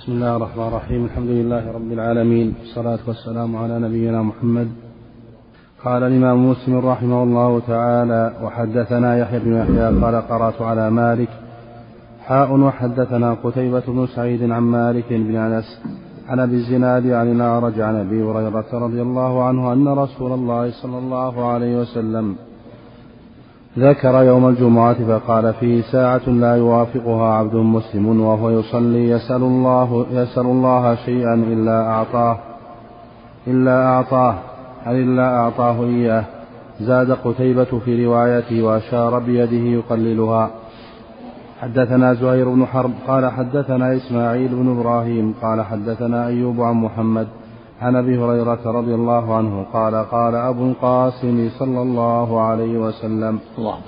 بسم الله الرحمن الرحيم الحمد لله رب العالمين والصلاة والسلام على نبينا محمد قال الإمام مسلم رحمه الله تعالى وحدثنا يحيى بن يحيى قال قرأت على مالك حاء وحدثنا قتيبة بن سعيد عن مالك بن أنس عن أبي الزناد عن الأعرج عن أبي هريرة رضي الله عنه أن رسول الله صلى الله عليه وسلم ذكر يوم الجمعة فقال فيه ساعة لا يوافقها عبد مسلم وهو يصلي يسأل الله يسأل الله شيئا إلا أعطاه إلا أعطاه هل إلا أعطاه إياه. زاد قتيبة في روايته وأشار بيده يقللها. حدثنا زهير بن حرب قال حدثنا إسماعيل بن إبراهيم قال حدثنا أيوب عن محمد عن أبي هريرة رضي الله عنه قال قال أبو القاسم صلى الله عليه وسلم اللهم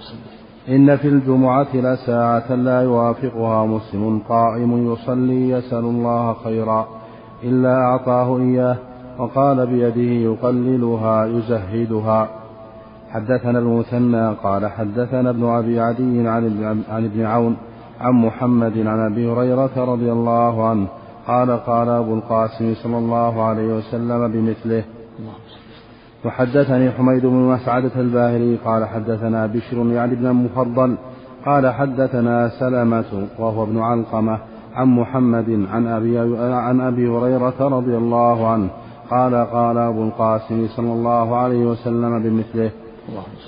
إن في الجمعة لساعه لا يوافقها مسلم قائم يصلي يسأل الله خيرا إلا أعطاه إياه وقال بيده يقللها يزهدها. حدثنا المثنى قال حدثنا ابن أبي عدي عن ابن عون عن محمد عن أبي هريرة رضي الله عنه قال قال أبو القاسم صلى الله عليه وسلم بمثله. وحدثني حميد بن مسعدة الباهلي قال حدثنا بشر يعني ابن المفضل قال حدثنا سلمة وهو ابن علقمة عن محمد عن أبي, عن أبي هريرة رضي الله عنه قال قال أبو القاسم صلى الله عليه وسلم بمثله.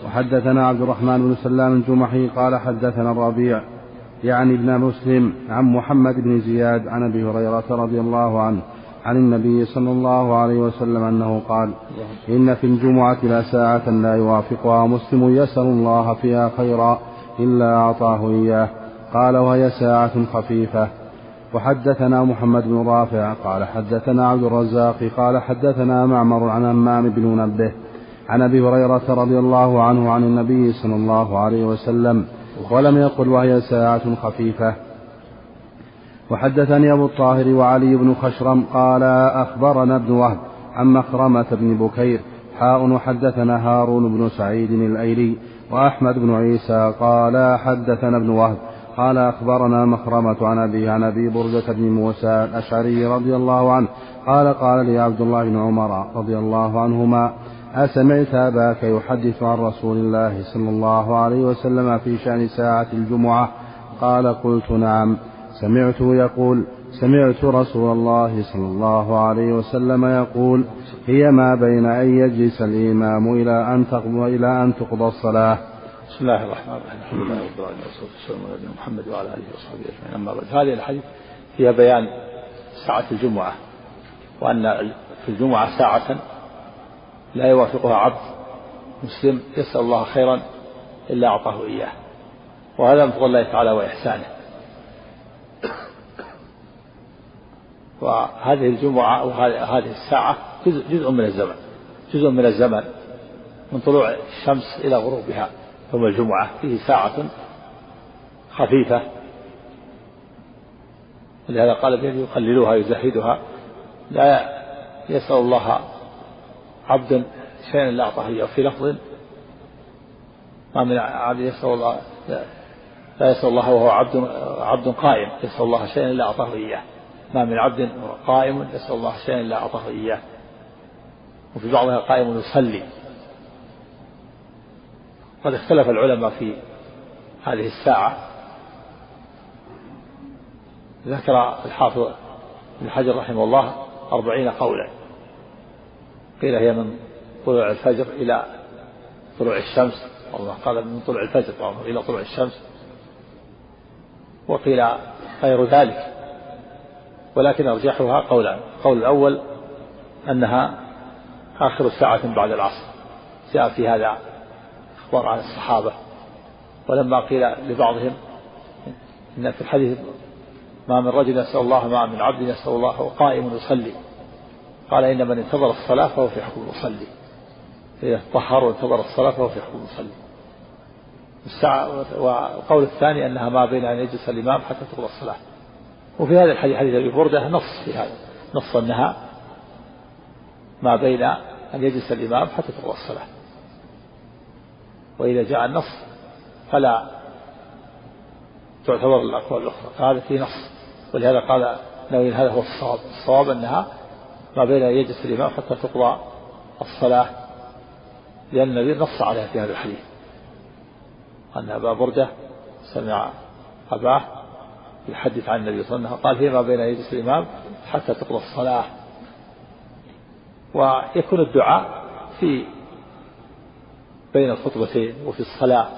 وحدثنا عبد الرحمن بن سلام الجمحي قال حدثنا الربيع يعني ابن مسلم عن محمد بن زياد عن أبي هريرة رضي الله عنه عن النبي صلى الله عليه وسلم أنه قال إن في الجمعة لساعه لا يوافقها مسلم يسأل الله فيها خيرا إلا أعطاه إياه. قال وهي ساعة خفيفة. وحدثنا محمد بن رافع قال حدثنا عبد الرزاق قال حدثنا معمر عن همام بن منبه عن أبي هريرة رضي الله عنه عن النبي صلى الله عليه وسلم ولم يقل وهي ساعة خفيفة. وحدثني أبو الطاهر وعلي بن خشرم قال أخبرنا ابن وهب عن مخرمة بن بكير حاء وحدثنا هارون بن سعيد الأيلي وأحمد بن عيسى قال حدثنا ابن وهب قال أخبرنا مخرمة عن أبي عن أبي بردة بن موسى الأشعري رضي الله عنه قال قال لي عبد الله بن عمر رضي الله عنهما أسمعت أباك يحدث عن رسول الله صلى الله عليه وسلم في شأن ساعة الجمعة؟ قال قلت نعم. سمعته يقول سمعت رسول الله صلى الله عليه وسلم يقول هي ما بين أن يجلس الإمام إلى أن تقضى إلى أن تقضى الصلاة. بسم الله الرحمن الرحيم، الحمد لله رب العالمين والصلاة والسلام على نبينا محمد وعلى آله وصحبه أجمعين، أما بعد هذه الحديث فيها بيان ساعة الجمعة وأن في الجمعة ساعة لا يوافقها عبد مسلم يسأل الله خيرا إلا أعطاه إياه. وهذا من فضل الله تعالى وإحسانه. وهذه الجمعة وهذه الساعة جزء, جزء من الزمن. جزء من الزمن من طلوع الشمس إلى غروبها. يوم الجمعة فيه ساعة خفيفة. ولهذا قال بأن يقللها يزهدها. لا يسأل الله عبد شيئا لا أعطاه إياه في لفظ ما من عبد يسأل الله لا يسأل الله وهو عبد عبد قائم. يسأل الله شيئا لا أعطاه إياه. ما من عبد قائم يسأل الله شيئا لا أعطاه إياه. وفي بعضها قائم يصلي. قد اختلف العلماء في هذه الساعة. ذكر الحافظ ابن حجر رحمه الله أربعين قولا. قيل هي من طلوع الفجر إلى طلوع الشمس أو قال من طلوع الفجر إلى طلوع الشمس. وقيل غير ذلك. ولكن أرجحها قولان القول الأول أنها آخر ساعة بعد العصر. جاء في هذا أخبار عن الصحابة. ولما قيل لبعضهم إن في الحديث ما من رجل يسأل الله ما من عبد يسأل الله قائم يصلي. قال إن من انتظر الصلاة فهو في حكم المصلي. إذا طهر وانتظر الصلاة فهو في حكم المصلي. والقول الثاني أنها ما بين أن يجلس الإمام حتى تقضى الصلاة. وفي هذا الحديث حديث أبي بردة نص في هذا نص أنها ما بين أن يجلس الإمام حتى تقضى الصلاة. وإذا جاء النص فلا تعتبر الأقوال الأخرى. فهذا في نص. ولهذا قال نووي هذا هو الصواب. الصواب أنها ما بين يجلس الإمام حتى تقضى الصلاة لأن النبي نص عليها في هذا الحديث. أن أبا بردة سمع أباه يحدث عن النبي صلى الله عليه وسلم قال فيما بين يجلس الإمام حتى تقضى الصلاة. ويكون الدعاء في بين الخطبتين وفي الصلاة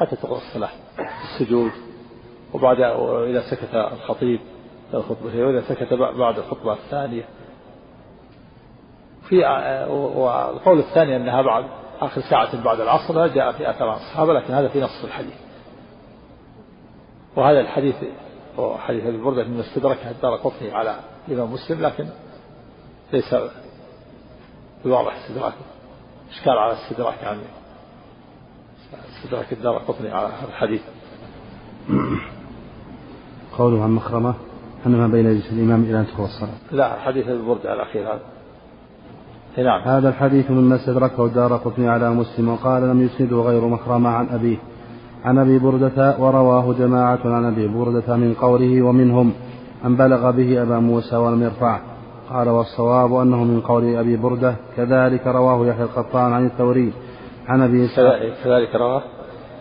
حتى تقضى الصلاة في السجود وبعد وإذا سكت الخطيب الخطبتين وإذا سكت بعد الخطبة الثانية. في والقول الثاني أنها بعد آخر ساعة بعد العصر جاء في آثار الصحابة لكن هذا في نص الحديث. وهذا الحديث هو حديث أبي بردة من استدركه الدار قطني على الإمام مسلم لكن ليس بواضح استدراكه إشكال على استدراك يعني استدراك الدار قطني على هذا الحديث. قوله عن مخرمة أن ما بين الإمام إلى أن تدخل الصلاة. لا حديث أبي بردة الأخير هذا. نعم. هذا الحديث مما استدركه الدار قطني على مسلم وقال لم يسنده غير مخرمة عن أبيه. عن أبي بردة ورواه جماعة عن أبي بردة من قوله ومنهم أن بلغ به أبا موسى ولم يرفعه. قال والصواب أنه من قول أبي بردة كذلك رواه يحيى القطان عن الثوري. عن أبي كذلك رواه؟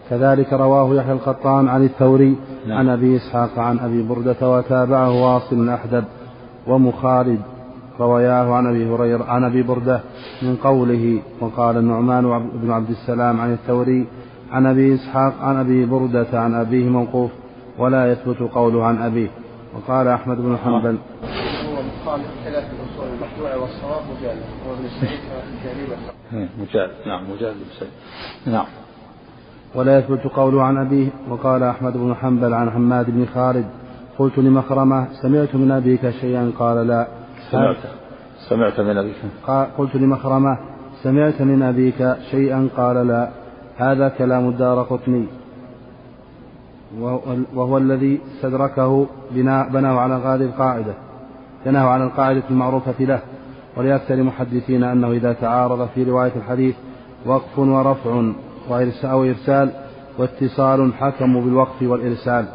كذلك رواه يحيى القطان عن الثوري. نعم. عن أبي إسحاق عن أبي بردة وتابعه واصل الأحدب ومخالد. رواياه عن أبي هريرة عن أبي بردة من قوله وقال النعمان بن عبد السلام عن الثوري عن أبي إسحاق عن أبي بردة عن أبيه موقوف ولا يثبت قوله عن أبيه. وقال أحمد بن حنبل. مجالد نعم سعيد. نعم. ولا يثبت قوله عن أبيه. وقال أحمد بن حنبل عن حماد بن خالد. قلت لمخرمة سمعت من أبيك شيئا؟ قال لا. سمعت. سمعت من أبيك. قلت لمخرمة سمعت من أبيك شيئا؟ قال لا. هذا كلام الدار قطني. وهو الذي استدركه بناء بناه على هذه القاعدة. بناه على القاعدة المعروفة له. ولأكثر محدثين أنه إذا تعارض في رواية الحديث وقف ورفع أو إرسال واتصال حكموا بالوقف والإرسال.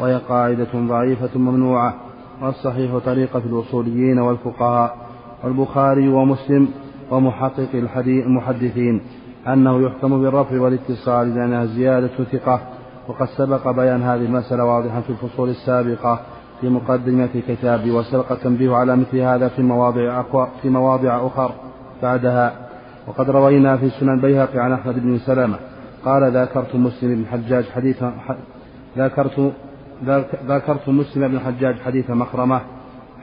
وهي قاعدة ضعيفة ممنوعة. والصحيح طريقة الأصوليين والفقهاء والبخاري ومسلم ومحقق المحدثين أنه يحكم بالرفع والاتصال لأنها زيادة ثقة وقد سبق بيان هذه المسألة واضحا في الفصول السابقة في مقدمة كتابي وسبق التنبيه على مثل هذا في مواضع أقوى في مواضع أخر بعدها. وقد روينا في سنن البيهقي عن أحمد بن سلمة قال ذكرت مسلم بن حجاج حديث ذكرت ذكرت مسلم بن حجاج حديث مخرمة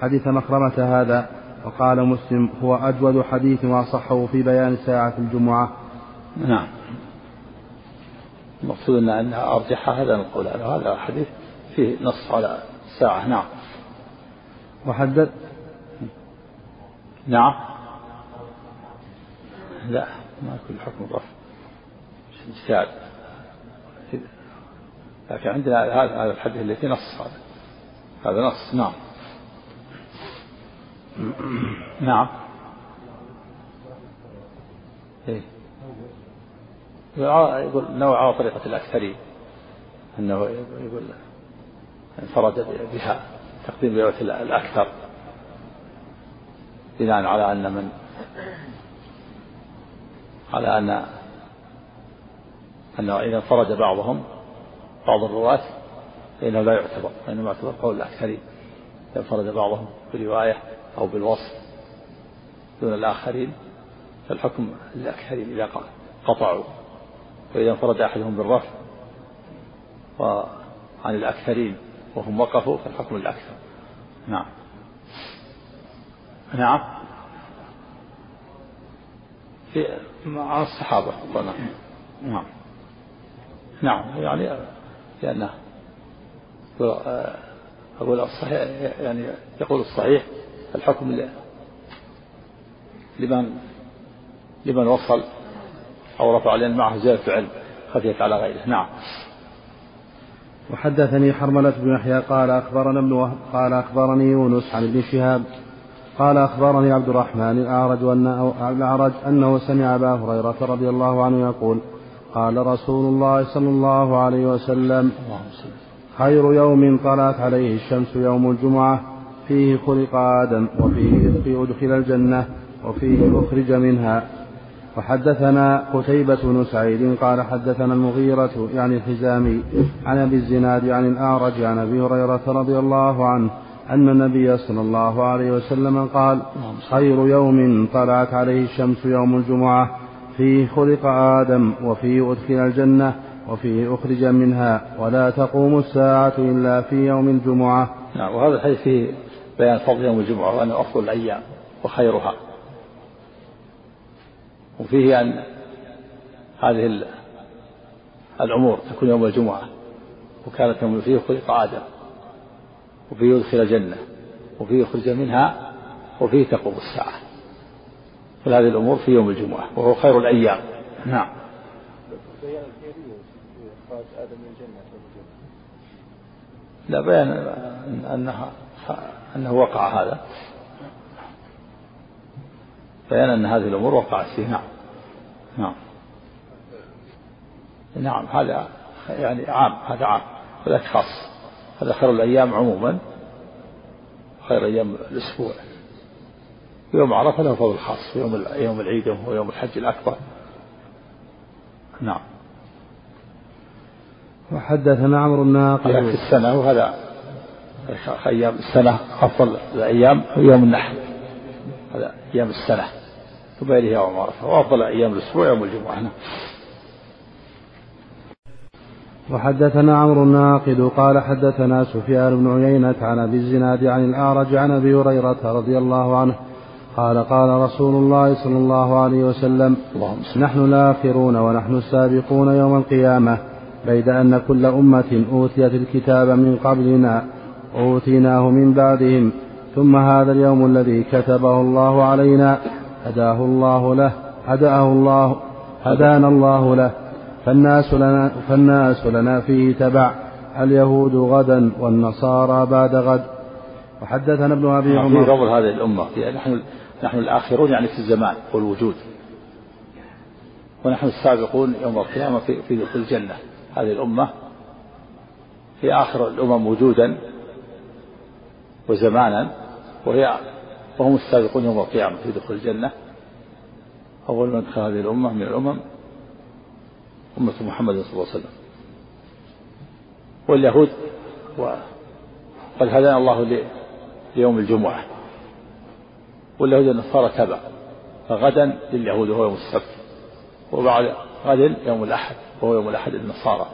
حديث مخرمة هذا وقال مسلم هو أجود حديث وأصحه في بيان ساعة الجمعة. نعم. المقصود أن أنها أرجحها هذا نقول هذا حديث فيه نص على الساعة. نعم. وحدث نعم. لا ما كل حكم الرفع اجتهاد لكن عندنا هذا الحديث فيه نص هذا. هذا نص نعم. نعم. إيه. يقول نوع على طريقة الأكثرين أنه يقول انفرد بها تقديم رواية الأكثر. بناء على أن من على أن أنه إذا انفرد بعضهم بعض الرواة فإنه لا يعتبر وإنما يعتبر قول إذا انفرد بعضهم برواية أو بالوصف دون الآخرين فالحكم للأكثرين إذا قطعوا. وإذا انفرد أحدهم بالرفع وعن الأكثرين وهم وقفوا فالحكم للأكثر نعم. نعم. في مع الصحابة. نعم. نعم. يعني لأنه أقول الصحيح يعني يقول الصحيح الحكم لمن لمن وصل أو رفع لأن معه زيادة علم خفيت على غيره. نعم. وحدثني حرملة بن يحيى قال أخبرنا ابن وهب قال أخبرني يونس عن ابن شهاب قال أخبرني عبد الرحمن الأعرج أن الأعرج أنه سمع أبا هريرة رضي الله عنه يقول قال رسول الله صلى الله عليه وسلم خير يوم طلعت عليه الشمس يوم الجمعة فيه خلق آدم وفيه أدخل الجنة وفيه أخرج منها. وحدثنا قتيبة بن سعيد قال حدثنا المغيرة يعني الحزامي عن أبي الزناد عن الأعرج عن أبي هريرة رضي الله عنه أن النبي صلى الله عليه وسلم قال خير يوم طلعت عليه الشمس يوم الجمعة فيه خلق آدم وفيه أدخل الجنة وفيه أخرج منها ولا تقوم الساعة إلا في يوم الجمعة. نعم وهذا الحديث فيه بيان فضل يوم الجمعة وأنه أفضل الأيام وخيرها. وفيه أن هذه الأمور تكون يوم الجمعة وكانت يوم فيه خلق آدم وفيه يدخل الجنة وفيه يخرج منها وفيه تقوم الساعة. كل هذه الأمور في يوم الجمعة وهو خير الأيام. نعم. لا بيان أنها أنه وقع هذا. بيان أن هذه الأمور وقعت فيه. نعم. نعم. نعم هذا يعني عام هذا عام وذاك خاص. هذا خير الأيام عموما خير أيام الأسبوع. يوم عرفة له فضل خاص يوم يوم العيد ويوم الحج الأكبر. نعم. وحدثنا عمرو الناقد في السنة وهذا أيام السنة أفضل الأيام يوم النحر. هذا أيام السنة. ثم يليه يوم عرفة وأفضل أيام الأسبوع يوم الجمعة. نعم. وحدثنا عمرو الناقد قال حدثنا سفيان بن عيينة عن أبي الزناد عن الأعرج عن أبي هريرة رضي الله عنه قال قال رسول الله صلى الله عليه وسلم نحن الآخرون ونحن السابقون يوم القيامة بيد أن كل أمة أوتيت الكتاب من قبلنا أوتيناه من بعدهم ثم هذا اليوم الذي كتبه الله علينا هداه الله له هداه الله هدانا الله له فالناس لنا فالناس لنا فيه تبع اليهود غدا والنصارى بعد غد. وحدثنا ابن أبي عمر. في فضل هذه الأمة. نحن نحن الآخرون يعني في الزمان والوجود. ونحن السابقون يوم القيامة في في دخول الجنة. هذه الأمة هي آخر الأمم وجودا وزمانا وهي وهم السابقون يوم القيامة في دخول الجنة. أول من دخل هذه الأمة من الأمم أمة محمد صلى الله عليه وسلم. واليهود وقد هدانا الله ليوم الجمعة. واليهود والنصارى تبع. فغدا لليهود وهو يوم السبت. وبعد غد يوم الأحد وهو يوم الأحد النصارى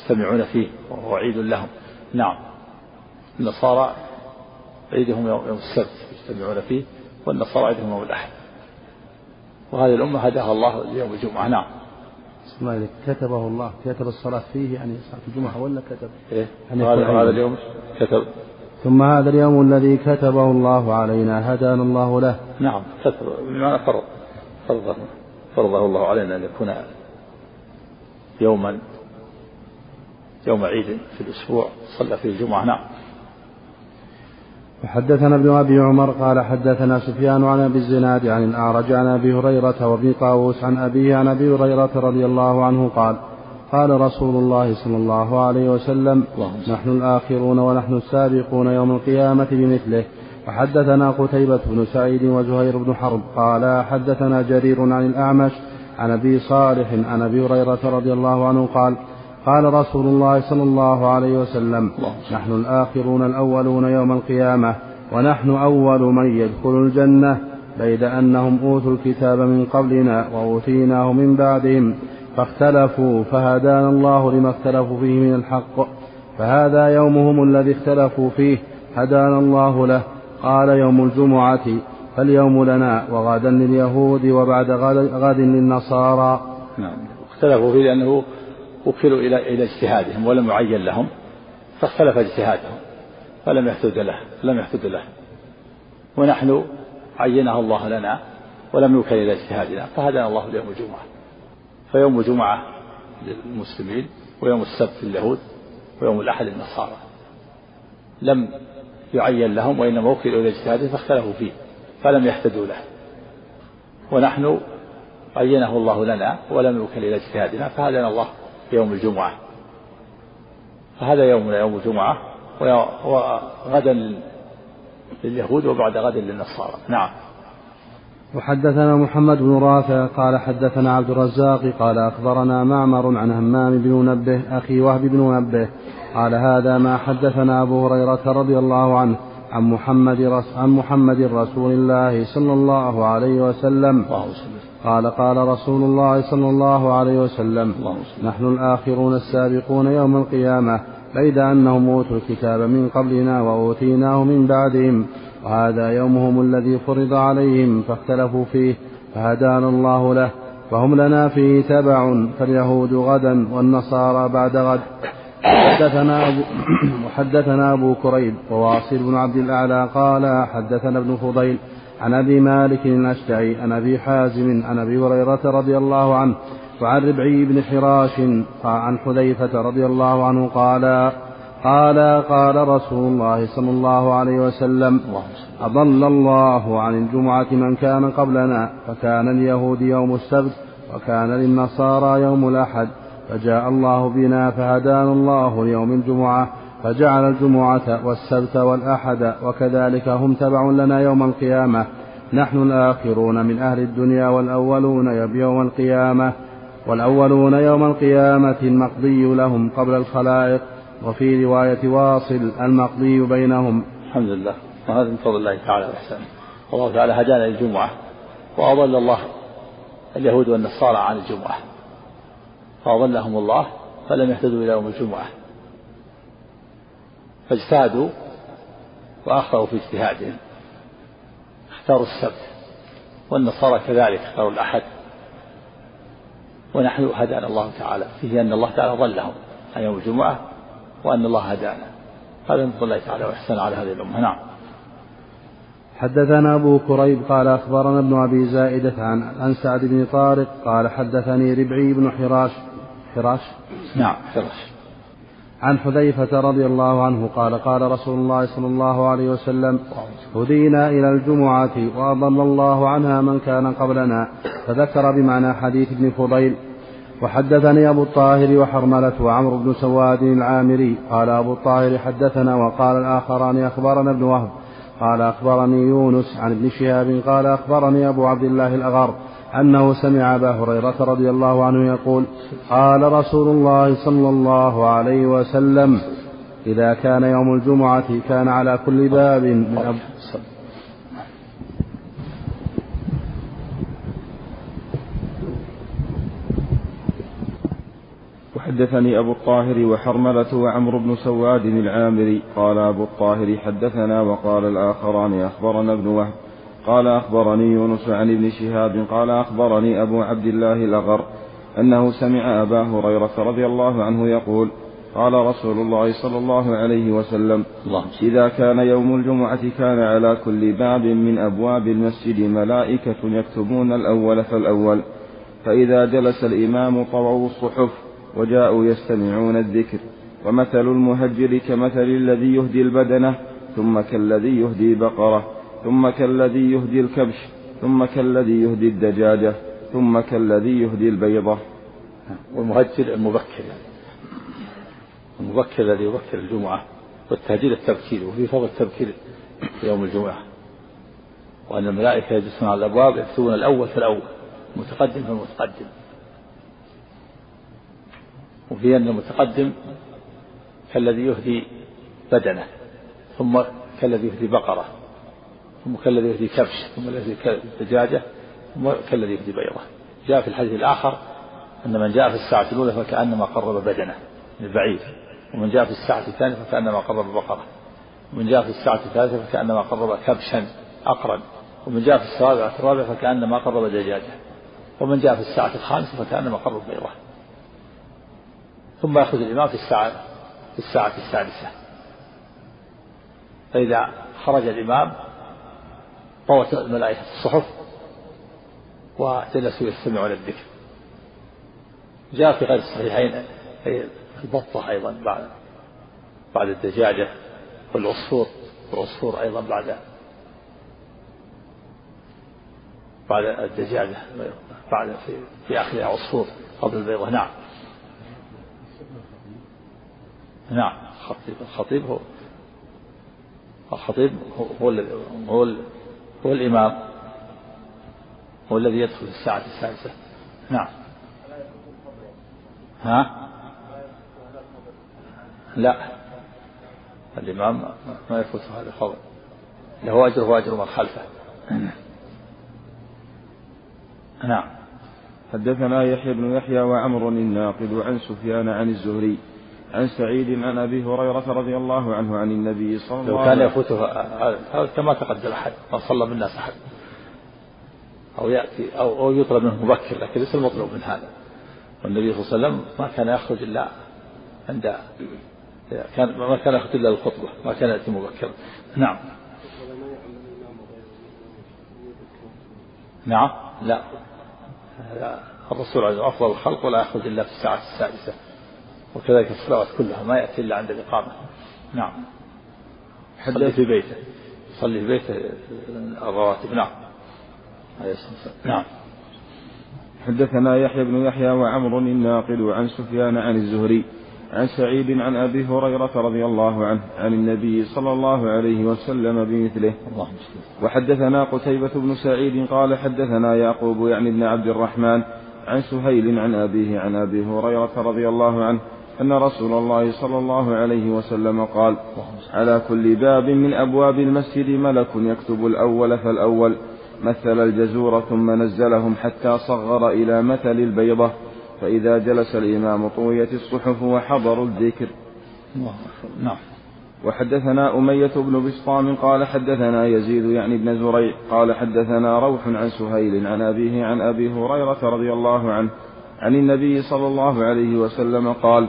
يجتمعون فيه وهو عيد لهم. نعم. النصارى عيدهم يوم السبت. يجتمعون فيه والنصارى عيدهم يوم الأحد. وهذه الأمة هداها الله ليوم الجمعة. نعم. اسمع كتبه الله. كتب الصلاة فيه يعني صلاة الجمعة ولا كتب؟ إيه؟ هذا اليوم كتب. ثم هذا اليوم الذي كتبه الله علينا هدانا الله له. نعم بمعنى فرض. فرضه فرضه الله علينا أن يكون يوما يوم عيد في الأسبوع صلى فيه الجمعة. نعم. وحدثنا ابن أبي عمر قال حدثنا سفيان عن أبي الزناد عن الأعرج عن أبي هريرة وابن طاووس عن أبيه عن أبي هريرة رضي الله عنه قال قال رسول الله صلى الله عليه وسلم نحن الآخرون ونحن السابقون يوم القيامة بمثله. وحدثنا قتيبة بن سعيد وزهير بن حرب قال حدثنا جرير عن الأعمش عن أبي صالح عن أبي هريرة رضي الله عنه قال قال رسول الله صلى الله عليه وسلم نحن الآخرون الأولون يوم القيامة ونحن أول من يدخل الجنة بيد أنهم أوتوا الكتاب من قبلنا وأوتيناه من بعدهم. فاختلفوا فهدانا الله لما اختلفوا فيه من الحق. فهذا يومهم الذي اختلفوا فيه هدانا الله له. قال يوم الجمعة فاليوم لنا وغدا لليهود وبعد غد للنصارى. نعم. اختلفوا فيه لأنه وكلوا إلى إلى اجتهادهم ولم يعين لهم. فاختلف اجتهادهم فلم يحتد له لم يحتد له. ونحن عينها الله لنا ولم يوكل إلى اجتهادنا فهدانا الله ليوم الجمعة. فيوم الجمعة للمسلمين ويوم السبت لليهود ويوم الأحد للنصارى. لم يعين لهم وإنما وكلوا إلى اجتهادهم فاختلفوا فيه فلم يهتدوا له. ونحن عينه الله لنا ولم يوكل إلى اجتهادنا فهدانا الله يوم الجمعة. فهذا يومنا يوم الجمعة وغدا لليهود وبعد غد للنصارى. نعم. وحدثنا محمد بن رافع قال حدثنا عبد الرزاق قال أخبرنا معمر عن همام بن منبه أخي وهب بن منبه قال هذا ما حدثنا أبو هريرة رضي الله عنه عن محمد رس عن محمد رسول الله صلى الله عليه وسلم. قال قال رسول الله صلى الله عليه وسلم. نحن الآخرون السابقون يوم القيامة بيد أنهم أوتوا الكتاب من قبلنا وأوتيناه من بعدهم. وهذا يومهم الذي فرض عليهم فاختلفوا فيه فهدانا الله له فهم لنا فيه تبع فاليهود غدا والنصارى بعد غد. حدثنا أبو وحدثنا أبو كريب وواصل بن عبد الأعلى قال حدثنا ابن فضيل عن أبي مالك الأشجعي عن أبي حازم عن أبي هريرة رضي الله عنه وعن ربعي بن حراش عن حذيفة رضي الله عنه قال قال قال رسول الله صلى الله عليه وسلم أضل الله عن الجمعة من كان قبلنا فكان اليهود يوم السبت وكان للنصارى يوم الأحد فجاء الله بنا فهدانا الله ليوم الجمعة فجعل الجمعة والسبت والأحد وكذلك هم تبع لنا يوم القيامة. نحن الآخرون من أهل الدنيا والأولون يوم القيامة والأولون يوم القيامة المقضي لهم قبل الخلائق وفي رواية واصل المقضي بينهم. الحمد لله وهذا من فضل الله تعالى وإحسانه الله تعالى هدانا للجمعة. وأضل الله اليهود والنصارى عن الجمعة. فأضلهم الله فلم يهتدوا إلى يوم الجمعة. فاجتهدوا وأخطأوا في اجتهادهم. اختاروا السبت. والنصارى كذلك اختاروا الأحد. ونحن هدانا الله تعالى. فيه أن الله تعالى ضلهم عن يوم الجمعة. وأن الله هدانا. هذا من الله تعالى وإحسان على هذه الأمة. نعم. حدثنا أبو كريب قال أخبرنا ابن أبي زائدة عن عن سعد بن طارق قال حدثني ربعي بن حراش. حراش؟ نعم حراش. عن حذيفة رضي الله عنه قال قال رسول الله صلى الله عليه وسلم هدينا إلى الجمعة وأضل الله عنها من كان قبلنا. فذكر بمعنى حديث ابن فضيل وحدثني أبو الطاهر وحرملة وعمرو بن سواد العامري. قال أبو الطاهر حدثنا وقال الآخران أخبرنا ابن وهب. قال أخبرني يونس عن ابن شهاب. قال أخبرني أبو عبد الله الأغر أنه سمع أبا هريرة رضي الله عنه يقول قال رسول الله صلى الله عليه وسلم إذا كان يوم الجمعة كان على كل باب من أب... حدثني أبو الطاهر وحرملة وعمر بن سواد العامري قال أبو الطاهر حدثنا وقال الآخران أخبرنا ابن وهب قال أخبرني يونس عن ابن شهاب قال أخبرني أبو عبد الله الأغر أنه سمع أبا هريرة رضي الله عنه يقول قال رسول الله صلى الله عليه وسلم الله. إذا كان يوم الجمعة كان على كل باب من أبواب المسجد ملائكة يكتبون الأول فالأول فإذا جلس الإمام طووا الصحف وجاءوا يستمعون الذكر. ومثل المهجر كمثل الذي يهدي البدنة ثم كالذي يهدي بقرة ثم كالذي يهدي الكبش ثم كالذي يهدي الدجاجة ثم كالذي يهدي البيضة. والمهجر المبكر يعني. المبكر الذي يبكر الجمعة والتهجير التبكير وفي فضل التبكير يوم الجمعة. وأن الملائكة يجلسون على الأبواب يكتبون الأول فالأول المتقدم. فالمتقدم وفي أن المتقدم كالذي يهدي بدنه ثم كالذي يهدي بقرة ثم كالذي يهدي كبش ثم الذي يهدي دجاجة ثم كالذي يهدي بيضة. جاء في الحديث الآخر أن من جاء في الساعة الأولى فكأنما قرب بدنه من بعيد ومن جاء في الساعة الثانية فكأنما قرب بقرة ومن جاء في الساعة الثالثة فكأنما قرب كبشا أقرا ومن جاء في السابعة الرابعة فكأنما قرب دجاجة ومن جاء في الساعة الخامسة فكأنما قرب بيضة. ثم يأخذ الإمام في الساعة في الساعة السادسة. فإذا خرج الإمام طوت الملائكة الصحف وجلسوا يستمعون الذكر. جاء في غير الصحيحين البطة أيضا بعد بعد الدجاجة والعصفور والعصفور أيضا بعد بعد الدجاجة بعد في, في آخر عصفور قبل البيضة. نعم. نعم. الخطيب الخطيب هو الخطيب هو هو هو الإمام. هو الذي يدخل في الساعة السادسة. نعم. ها؟ لا. الإمام ما يفوت هذا الفضل له أجر وأجر من خلفه. نعم. حدثنا يحيى بن يحيى وعمر الناقد عن سفيان عن الزهري عن سعيد عن أبي هريرة رضي الله عنه عن النبي صلى الله عليه وسلم لو كان يفوته هذا كما تقدم أحد ما صلى من الناس أحد. أو ياتي أو أو يطلب منه مبكر لكن ليس المطلوب من هذا. والنبي صلى الله عليه وسلم ما كان يخرج إلا عند كان ما كان يخرج إلا للخطبه ما كان يأتي مبكرا. نعم. نعم. لا. الرسول عليه أفضل الخلق ولا يخرج إلا في الساعة السادسة. وكذلك الصلوات كلها ما يأتي إلا عند الإقامة. نعم. يصلي في بيته. يصلي في بيته الرواتب نعم. نعم. حدثنا يحيى بن يحيى وعمر الناقد عن سفيان عن الزهري عن سعيد عن أبي هريرة رضي الله عنه عن النبي صلى الله عليه وسلم بمثله. وحدثنا قتيبة بن سعيد قال حدثنا يعقوب يعني بن عبد الرحمن عن سهيل عن أبيه عن أبي هريرة رضي الله عنه أن رسول الله صلى الله عليه وسلم قال على كل باب من أبواب المسجد ملك يكتب الأول فالأول مثل الجزور ثم نزلهم حتى صغر إلى مثل البيضة فإذا جلس الإمام طويت الصحف وحضروا الذكر. نعم. وحدثنا أمية بن بسطام قال حدثنا يزيد يعني بن زريع قال حدثنا روح عن سهيل عن أبيه عن أبي هريرة رضي الله عنه عن النبي صلى الله عليه وسلم قال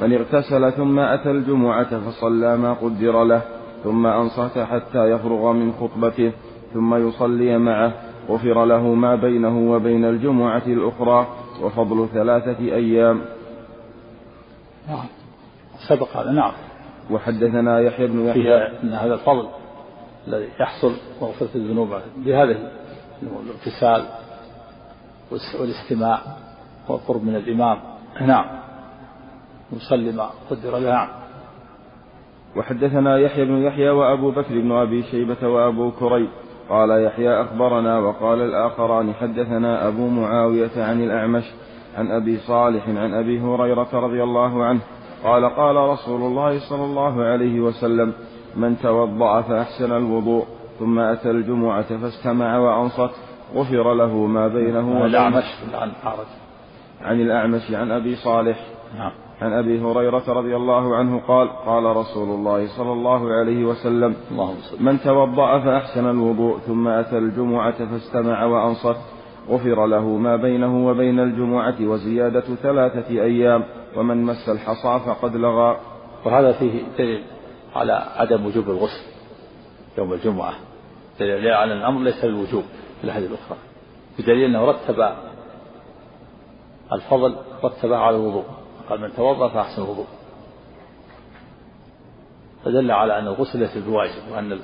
من اغتسل ثم أتى الجمعة فصلى ما قدر له ثم أنصت حتى يفرغ من خطبته ثم يصلي معه غفر له ما بينه وبين الجمعة الأخرى وفضل ثلاثة أيام. نعم. سبق هذا نعم. وحدثنا يحيى بن يحيى. أن هذا الفضل الذي يحصل مغفرة الذنوب بهذا الامتثال والاستماع. والقرب من الإمام. نعم. يصلي ما قدر له. نعم. وحدثنا يحيى بن يحيى وأبو بكر بن أبي شيبة وأبو كريب. قال يحيى أخبرنا وقال الآخران حدثنا أبو معاوية عن الأعمش عن أبي صالح عن أبي هريرة رضي الله عنه. قال قال رسول الله صلى الله عليه وسلم من توضأ فأحسن الوضوء ثم أتى الجمعة فاستمع وأنصت غفر له ما بينه وبين الأعمش عن الأعمش عن أبي صالح نعم. عن أبي هريرة رضي الله عنه قال قال رسول الله صلى الله عليه وسلم من توضأ فأحسن الوضوء ثم أتى الجمعة فاستمع وأنصت غفر له ما بينه وبين الجمعة وزيادة ثلاثة أيام ومن مس الحصى فقد لغى. وهذا فيه دليل على عدم وجوب الغسل يوم الجمعة. دليل على الأمر ليس للوجوب في الأحاديث الأخرى. بدليل أنه رتب الفضل رتبه على الوضوء. قال من توضأ فأحسن الوضوء. فدل على أن الغسل ليس بواجب وأن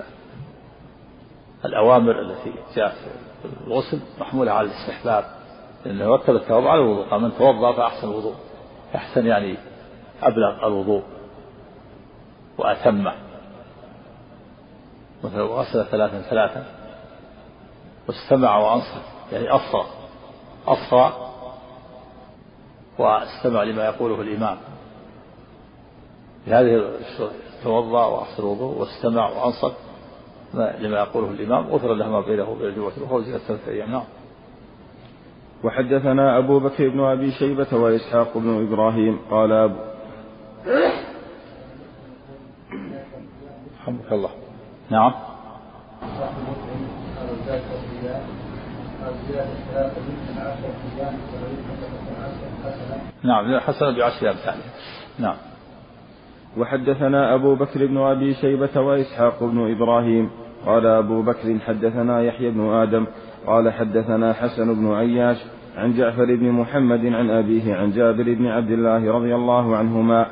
الأوامر التي جاءت في الغسل محمولة على الاستحباب. لأنه رتب التوضأ على الوضوء. قال من توضأ فأحسن الوضوء. أحسن يعني أبلغ الوضوء وأتمه مثلا غسل ثلاثا ثلاثا. واستمع وأنصت. يعني أصغى. أصغى واستمع لما يقوله الإمام. بهذه توضأ وأحسن الوضوء واستمع وأنصت لما يقوله الإمام. غفر له ما بينه وبين الجمعة الأخرى ثلاثة أيام نعم. وحدثنا أبو بكر بن أبي شيبة وإسحاق بن إبراهيم. قال أبو رحمك الله. نعم. نعم حسن بعشر أمثاله نعم. وحدثنا أبو بكر بن أبي شيبة وإسحاق بن إبراهيم. قال أبو بكر حدثنا يحيى بن آدم. قال حدثنا حسن بن عياش عن جعفر بن محمد عن أبيه عن جابر بن عبد الله رضي الله عنهما.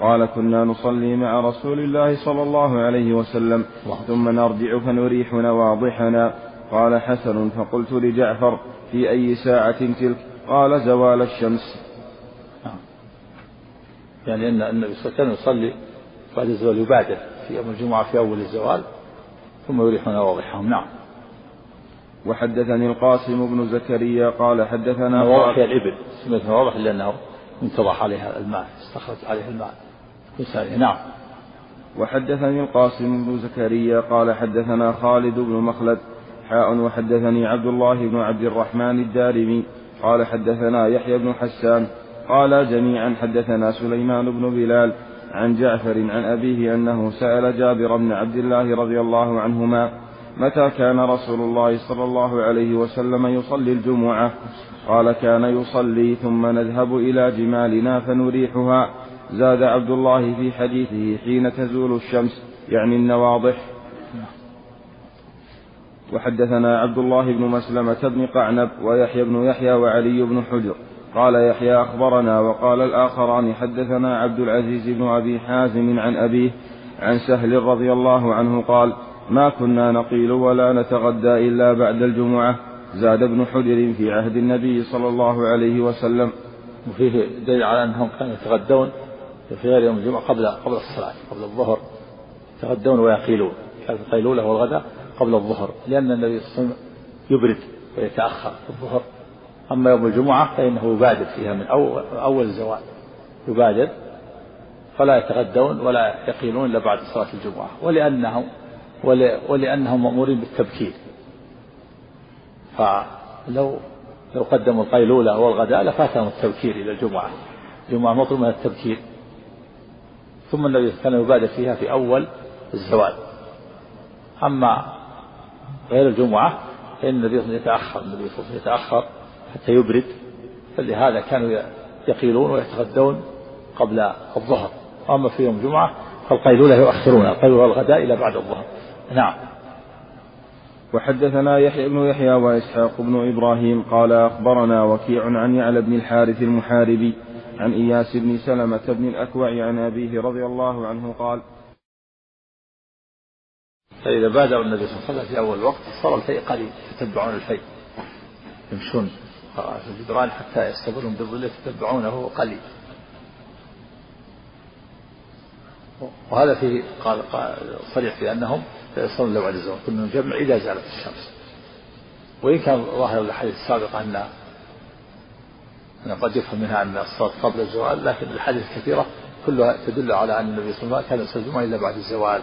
قال كنا نصلي مع رسول الله صلى الله عليه وسلم ثم نرجع فنريح نواضحنا. قال حسن فقلت لجعفر في أي ساعة تلك؟ قال زوال الشمس. نعم. يعني أن النبي صلى الله عليه وسلم يصلي بعد الزوال يبادر في يوم الجمعة في أول الزوال ثم يريحون واضحهم نعم. وحدثني القاسم بن زكريا قال حدثنا واضح الإبل. سميت واضح لأنه انتضح عليها الماء استخرج عليها الماء. نعم. وحدثني القاسم بن زكريا قال حدثنا خالد بن مخلد حاء وحدثني عبد الله بن عبد الرحمن الدارمي قال حدثنا يحيى بن حسان قال جميعا حدثنا سليمان بن بلال عن جعفر عن أبيه أنه سأل جابر بن عبد الله رضي الله عنهما متى كان رسول الله صلى الله عليه وسلم يصلي الجمعة؟ قال كان يصلي ثم نذهب إلى جمالنا فنريحها. زاد عبد الله في حديثه حين تزول الشمس يعني النواضح. وحدثنا عبد الله بن مسلمة بن قعنب ويحيى بن يحيى وعلي بن حجر. قال يحيى أخبرنا وقال الآخران حدثنا عبد العزيز بن أبي حازم عن أبيه عن سهل رضي الله عنه قال ما كنا نقيل ولا نتغدى إلا بعد الجمعة. زاد ابن حجر في عهد النبي صلى الله عليه وسلم. وفيه دليل على أنهم كانوا يتغدون في غير يوم الجمعة قبل قبل الصلاة قبل الظهر يتغدون ويقيلون. كانت القيلولة والغداء قبل الظهر لأن النبي صلى الله عليه وسلم يبرد ويتأخر في الظهر. أما يوم الجمعة فإنه يبادر فيها من أول, أول الزوال يبادر فلا يتغدون ولا يقيلون إلا بعد صلاة الجمعة. ولأنهم ولأنهم مأمورين بالتبكير. فلو لو قدموا القيلولة والغداء لفاتهم التبكير إلى الجمعة. الجمعة مطلوب من التبكير. ثم النبي كان يبادر فيها في أول الزوال. أما غير الجمعة فإن النبي صلى الله عليه وسلم يتأخر النبي صلى يتأخر حتى يبرد فلهذا كانوا يقيلون ويتغدون قبل الظهر. أما في يوم الجمعة فالقيلولة يؤخرون القيلولة والغداء إلى بعد الظهر. نعم. وحدثنا يحيى بن يحيى وإسحاق بن إبراهيم قال أخبرنا وكيع عن يعلى بن الحارث المحاربي عن إياس بن سلمة بن الأكوع عن أبيه رضي الله عنه قال فإذا بادر النبي صلى الله عليه وسلم في أول وقت صار الفيء قليل يتبعون الفيء. يمشون في الجدران حتى يستبرون بالظل يتبعونه قليل. وهذا فيه قال, صريح في أنهم يصلون لو الزوال كنا نجمع إذا زالت الشمس. وإن كان ظاهر الحديث السابق أن أن قد يفهم منها أن الصلاة قبل الزوال لكن الحديث الكثيرة كلها تدل على أن النبي صلى الله عليه وسلم كان يصلي إلا بعد الزوال.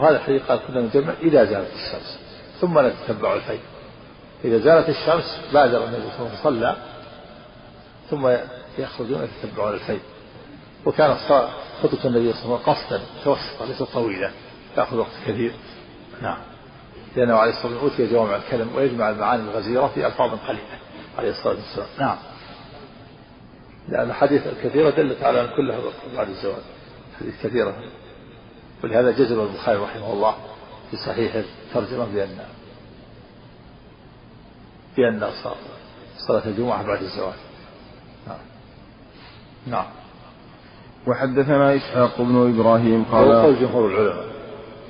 وهذا الحديث قال كنا نجمع إذا زالت الشمس ثم نتتبع الفيء إذا زالت الشمس بادر النبي صلى الله عليه وسلم صلى ثم يخرجون يتتبعون الفيء وكان خطبة النبي صلى الله عليه وسلم قصدا متوسطة ليست طويلة تأخذ وقت كثير. نعم. لأنه عليه الصلاة والسلام أوتي جوامع الكلم ويجمع المعاني الغزيرة في ألفاظ قليلة عليه الصلاة والسلام. نعم. لأن الحديث الكثيرة دلت على أن كلها بعد الزواج حديث كثيرة. ولهذا جزم البخاري رحمه الله في صحيح الترجمة بأن بأن صلاة الجمعة بعد الزواج نعم. نعم. وحدثنا إسحاق بن إبراهيم قال قول جمهور العلماء.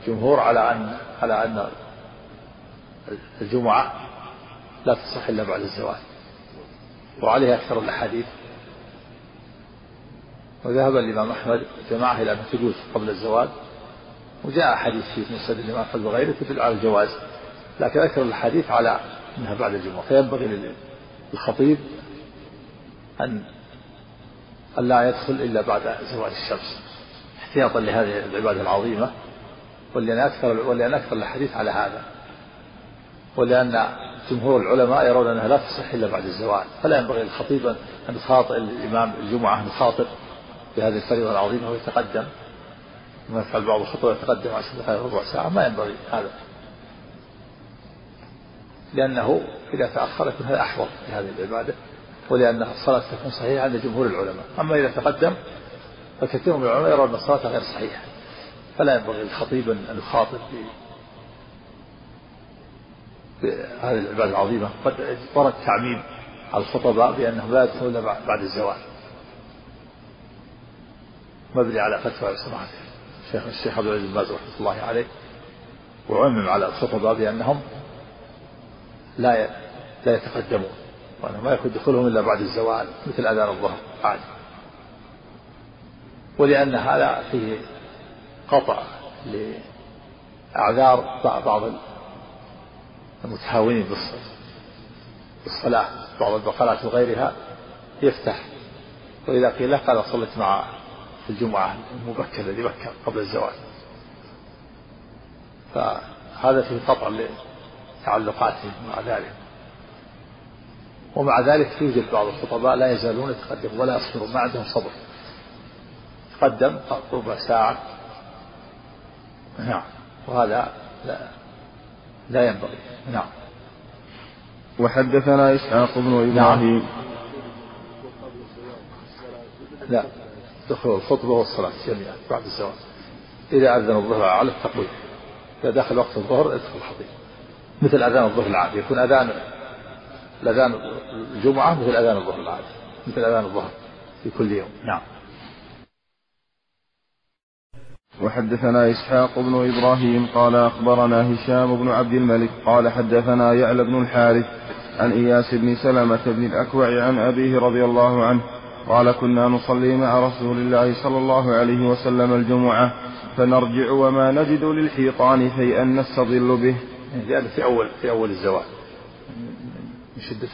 جمهور على أن على أن الجمعة لا تصح إلا بعد الزواج وعليها أكثر الأحاديث. وذهب الإمام أحمد جماعة إلى أنها تجوز قبل الزواج وجاء حديث في مسند الإمام أحمد وغيره تدل على الجواز لكن أكثر الحديث على أنها بعد الجمعة فينبغي للخطيب أن لا يدخل إلا بعد زوال الشمس احتياطا لهذه العبادة العظيمة ولأن أكثر ولأن أكثر الحديث على هذا ولأن جمهور العلماء يرون أنها لا تصح إلا بعد الزوال فلا ينبغي للخطيب أن يخاطب الإمام الجمعة أن يخاطب بهذه الفريضة العظيمة ويتقدم. ما يفعل بعض الخطوة يتقدم عشر دقائق ربع ساعة ما ينبغي هذا. لأنه إذا تأخر يكون هذا أحوط في هذه العبادة ولأن الصلاة تكون صحيحة عند جمهور العلماء. أما إذا تقدم فكثير من العلماء يرون أن الصلاة غير صحيحة. فلا ينبغي للخطيب أن يخاطب بهذه العبادة العظيمة. قد ورد تعميم على الخطباء بأنهم لا يدخلون بعد الزواج مبني على فتوى سماحة الشيخ الشيخ عبد العزيز بن باز رحمة الله عليه وعمم على الخطباء بأنهم لا لا يتقدمون وأنه ما يكون دخولهم إلا بعد الزوال مثل أذان الظهر عادي. ولأن هذا فيه قطع أعذار بعض المتهاونين بالصلاة بعض البقرات وغيرها يفتح. وإذا قيل له قال صليت مع الجمعة المبكر الذي بكر قبل الزواج. فهذا فيه قطع لتعلقاتهم مع ذلك. ومع ذلك يوجد بعض الخطباء لا يزالون يتقدمون ولا يصبرون ما عندهم صبر. تقدم ربع ساعة. نعم. وهذا لا, لا ينبغي. نعم. وحدثنا إسحاق بن إبراهيم. نعم. لا. دخل الخطبة والصلاة جميعا بعد الزواج إذا أذن الظهر على التقويم. إذا دخل وقت الظهر ادخل الخطيب. مثل أذان الظهر العادي. يكون أذان الأذان الجمعة مثل أذان الظهر العادي. مثل أذان الظهر في كل يوم. نعم. وحدثنا إسحاق بن إبراهيم قال أخبرنا هشام بن عبد الملك قال حدثنا يعلى بن الحارث عن إياس بن سلمة بن الأكوع عن أبيه رضي الله عنه قال كنا نصلي مع رسول الله صلى الله عليه وسلم الجمعة فنرجع وما نجد للحيطان شيئا نستظل به. هذا في أول في أول الزواج من شدة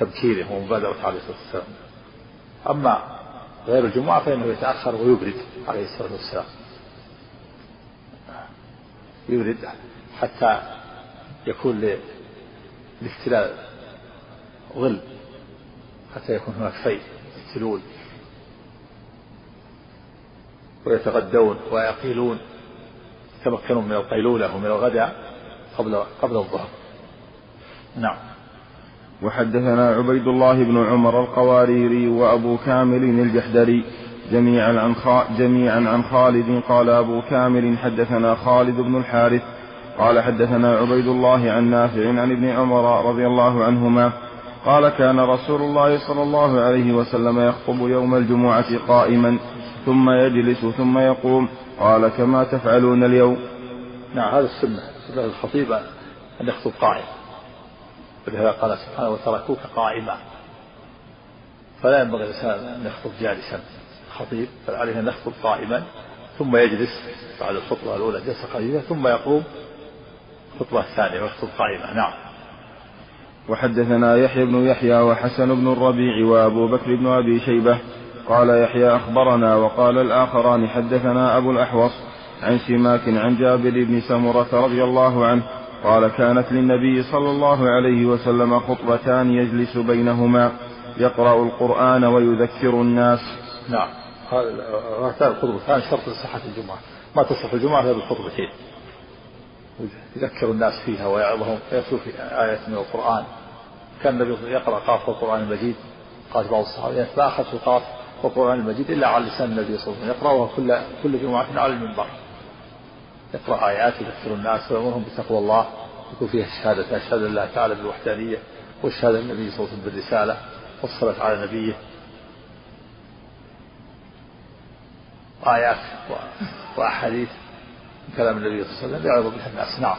تبكيره ومبادرة عليه الصلاة والسلام. أما غير الجمعة فإنه يتأخر ويبرد عليه الصلاة والسلام. يبرد حتى يكون لاختلال ظل حتى يكون هناك في يقتلون ويتغدون ويقيلون يتمكنون من القيلولة ومن الغداء قبل قبل الظهر. نعم. وحدثنا عبيد الله بن عمر القواريري وأبو كامل الجحدري جميعا عن جميعا عن خالد قال أبو كامل حدثنا خالد بن الحارث قال حدثنا عبيد الله عن نافع عن ابن عمر رضي الله عنهما قال كان رسول الله صلى الله عليه وسلم يخطب يوم الجمعة قائما ثم يجلس ثم يقوم. قال كما تفعلون اليوم. نعم هذا السنة سنة الخطيب أن يخطب قائما ولهذا قال سبحانه وتركوك قائما. فلا ينبغي الإنسان أن يخطب جالسا. خطيب بل عليه أن يخطب قائما ثم يجلس بعد الخطبة الأولى جلسة قليلة ثم يقوم الخطبة الثانية ويخطب قائما. نعم. وحدثنا يحيى بن يحيى وحسن بن الربيع وأبو بكر بن أبي شيبة قال يحيى أخبرنا وقال الآخران حدثنا أبو الأحوص عن سماك عن جابر بن سمرة رضي الله عنه قال كانت للنبي صلى الله عليه وسلم خطبتان يجلس بينهما يقرأ القرآن ويذكر الناس. نعم. هاتان الخطبتان شرط لصحة الجمعة. ما تصح الجمعة إلا بالخطبتين. يذكر الناس فيها ويعظهم ويتلو في آية من القرآن. كان النبي يقرأ قاف القرآن المجيد. قال بعض الصحابة ما أخذت قاف القرآن المجيد إلا على لسان النبي صلى الله عليه وسلم. يقرأها كل كل جمعة على المنبر. يقرأ آيات يذكر الناس ويأمرهم بتقوى الله. يكون فيها الشهادة أشهد الله تعالى بالوحدانية والشهادة النبي صلى الله عليه وسلم بالرسالة والصلاة على نبيه. آيات وأحاديث كلام النبي صلى الله عليه وسلم يعرض بها الناس. نعم.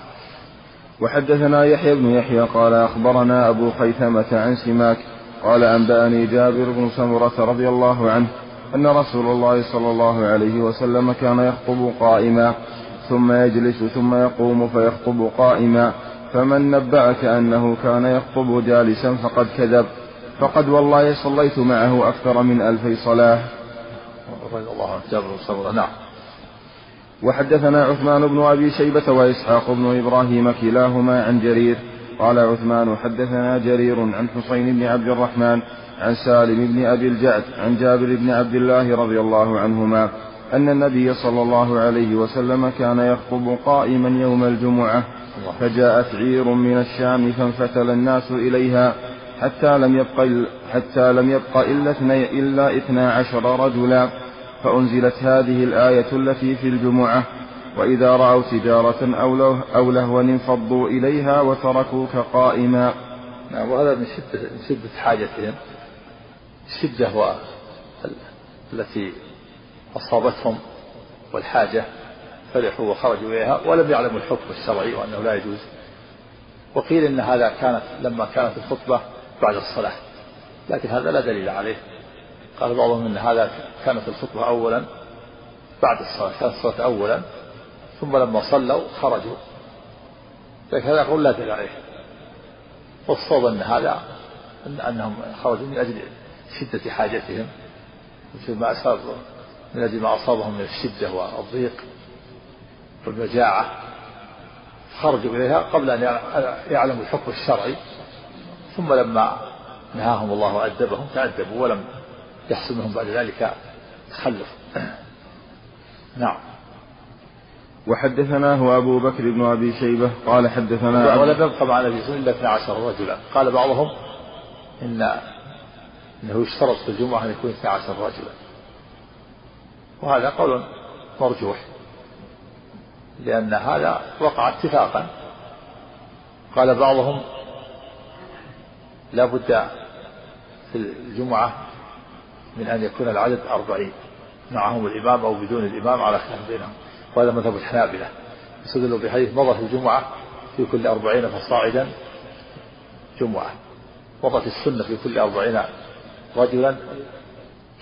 وحدثنا يحيى بن يحيى قال أخبرنا أبو خيثمة عن سماك قال أنبأني جابر بن سمرة رضي الله عنه أن رسول الله صلى الله عليه وسلم كان يخطب قائما ثم يجلس ثم يقوم فيخطب قائما فمن نبأك أنه كان يخطب جالسا فقد كذب. فقد والله صليت معه أكثر من ألفي صلاة. رضي الله عنه. جابر بن سمرة. نعم. وحدثنا عثمان بن أبي شيبة وإسحاق بن إبراهيم كلاهما عن جرير قال عثمان حدثنا جرير عن حسين بن عبد الرحمن عن سالم بن أبي الجعد عن جابر بن عبد الله رضي الله عنهما أن النبي صلى الله عليه وسلم كان يخطب قائما يوم الجمعة فجاءت عير من الشام فانفتل الناس إليها حتى لم يبق حتى لم يبق إلا اثنا عشر رجلا. فأنزلت هذه الآية التي في الجمعة وإذا رأوا تجارة أو, له أو لهوا انفضوا إليها وتركوك قائما. نعم وهذا من شدة, من شدة حاجتهم. الشدة التي أصابتهم والحاجة فرحوا وخرجوا إليها ولم يعلموا الحكم الشرعي وأنه لا يجوز. وقيل إن هذا كانت لما كانت الخطبة بعد الصلاة لكن هذا لا دليل عليه. قال بعضهم إن هذا كانت الخطبة اولا بعد الصلاة كانت الصلاة اولا ثم لما صلوا خرجوا. لكن هذا يقول لا دليل عليه. والصواب أن هذا أن أنهم خرجوا من أجل شدة حاجتهم مثل ما أصاب من أجل ما أصابهم من الشدة والضيق والمجاعة. خرجوا إليها قبل أن يعلموا الحكم الشرعي ثم لما نهاهم الله وأدبهم تأدبوا ولم يحصل منهم بعد ذلك تخلف. نعم. وحدثناه أبو بكر بن أبي شيبة قال حدثنا ولم يبقى مع النبي صلى الله عليه وسلم إلا 12 رجلا قال بعضهم إن أنه يشترط في الجمعة أن يكون 12 رجلا. وهذا قول مرجوح لأن هذا وقع اتفاقا. قال بعضهم لا بد في الجمعة من أن يكون العدد أربعين معهم الإمام أو بدون الإمام على خلاف بينهم. وهذا مذهب الحنابلة. استدلوا بحديث مضت الجمعة في كل أربعين فصاعدا جمعة. مضت السنة في كل أربعين رجلا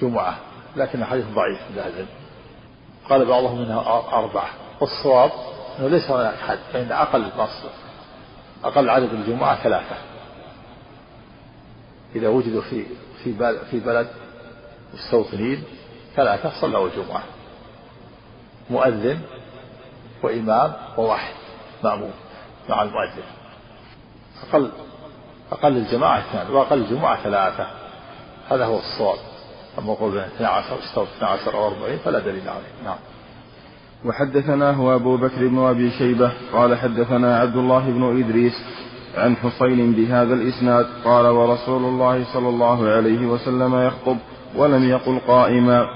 جمعة. لكن حديث ضعيف عند قال بعضهم إنها أربعة. والصواب أنه ليس هناك حد فإن أقل نص أقل عدد الجمعة ثلاثة. إذا وجدوا في في في بلد مستوطنين ثلاثة صلوا الجمعة مؤذن وإمام وواحد مأموم مع المؤذن. أقل أقل الجماعة اثنان وأقل الجمعة ثلاثة. هذا هو الصواب. أما قول 12 استوى 12 أو 40 فلا دليل عليه. نعم. وحدثناه أبو بكر بن أبي شيبة قال حدثنا عبد الله بن إدريس عن حصين بهذا الإسناد قال ورسول الله صلى الله عليه وسلم يخطب ولم يقل قائما.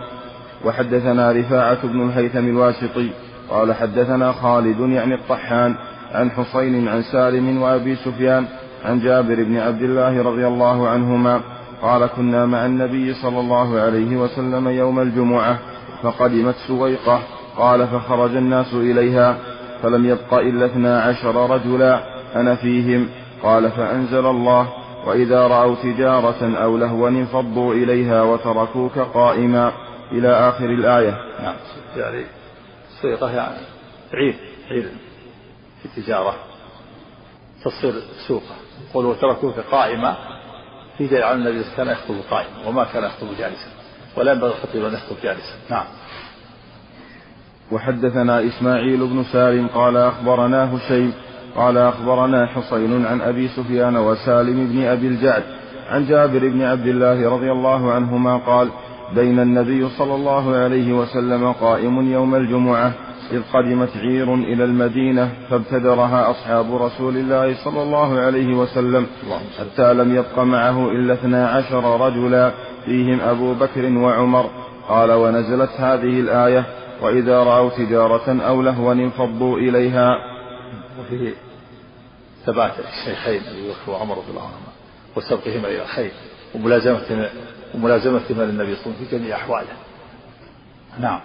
وحدثنا رفاعة بن الهيثم الواسطي قال حدثنا خالد يعني الطحان عن حصين عن سالم وأبي سفيان عن جابر بن عبد الله رضي الله عنهما قال كنا مع النبي صلى الله عليه وسلم يوم الجمعة فقدمت سويقة قال فخرج الناس إليها فلم يبق إلا اثنا عشر رجلا أنا فيهم قال فأنزل الله وإذا رأوا تجارة أو لهوا انفضوا إليها وتركوك قائما إلى آخر الآية. نعم. يعني سويقة يعني عير عير في التجارة تصير سوقة. قل وتركوك قائما في دليل على النبي كان يخطب قائما وما كان يخطب جالسا. ولا ينبغي الخطيب أن يخطب جالسا. نعم. وحدثنا إسماعيل بن سالم قال أخبرنا هشيم قال أخبرنا حصين عن أبي سفيان وسالم بن أبي الجعد عن جابر بن عبد الله رضي الله عنهما قال بين النبي صلى الله عليه وسلم قائم يوم الجمعة إذ قدمت عير إلى المدينة فابتدرها أصحاب رسول الله صلى الله عليه وسلم حتى لم يبق معه إلا اثنا عشر رجلا فيهم أبو بكر وعمر. قال ونزلت هذه الآية وإذا رأوا تجارة أو لهوا انفضوا إليها. وفيه ثبات الشيخين أبي بكر وعمر رضي الله عنهما وسبقهما إلى الخير وملازمة وملازمتهما للنبي صلى الله عليه وسلم في جميع أحواله. نعم.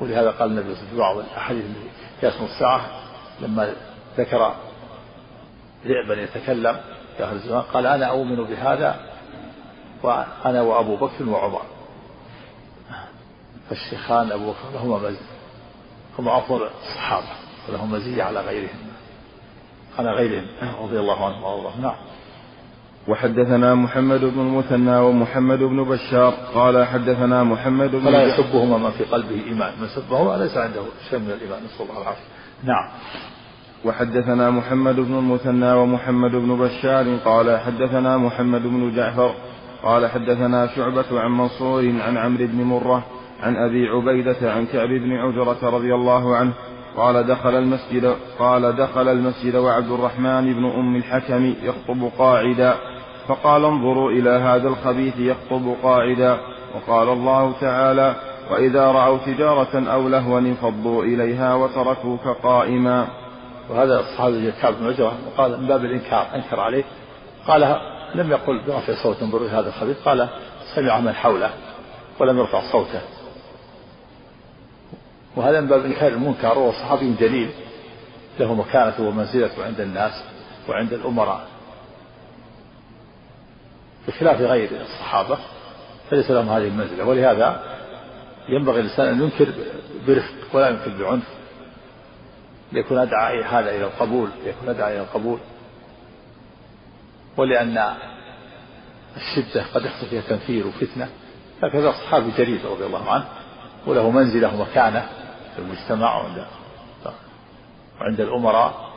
ولهذا قال النبي صلى الله عليه وسلم في بعض الأحاديث التي في اسم الساعة لما ذكر ذئبا يتكلم في آخر الزمان قال أنا أؤمن بهذا وأنا وأبو بكر وعمر. فالشيخان أبو بكر لهما مزية هما أفضل الصحابة ولهم مزية على غيرهم. على غيرهم. رضي الله عنهم وارضاهم نعم. وحدثنا محمد بن المثنى ومحمد بن بشار. قال حدثنا محمد بن فلا يسبهما من في قلبه إيمان. من سبهما ليس عنده شيء من الإيمان نسأل الله العافية. نعم. وحدثنا محمد بن المثنى ومحمد بن بشار. قال حدثنا محمد بن جعفر. قال حدثنا شعبة عن منصور عن عمرو بن مرة عن أبي عبيدة عن كعب بن عجرة رضي الله عنه قال دخل المسجد قال دخل المسجد وعبد الرحمن بن أم الحكم يخطب قاعدا فقال انظروا إلى هذا الخبيث يخطب قاعدا وقال الله تعالى وإذا رأوا تجارة أو لهوا انفضوا إليها وتركوك قائما. وهذا الصحابي كعب بن عجرة وقال من باب الإنكار أنكر عليه قال لم يقل برفع صوت انظروا إلى هذا الخبيث قال سمع من حوله ولم يرفع صوته. وهذا من باب إنكار المنكر وهو صحابي جليل له مكانته ومنزلته عند الناس وعند الأمراء. بخلاف غير الصحابة فليس لهم هذه المنزلة. ولهذا ينبغي الإنسان أن ينكر برفق ولا ينكر بعنف. ليكون أدعى هذا إلى القبول ليكون أدعى إلى القبول. ولأن الشدة قد يحصل فيها تنفير وفتنة. هكذا الصحابي جليل رضي الله عنه. وله منزلة ومكانة. المجتمع وعند وعند الأمراء.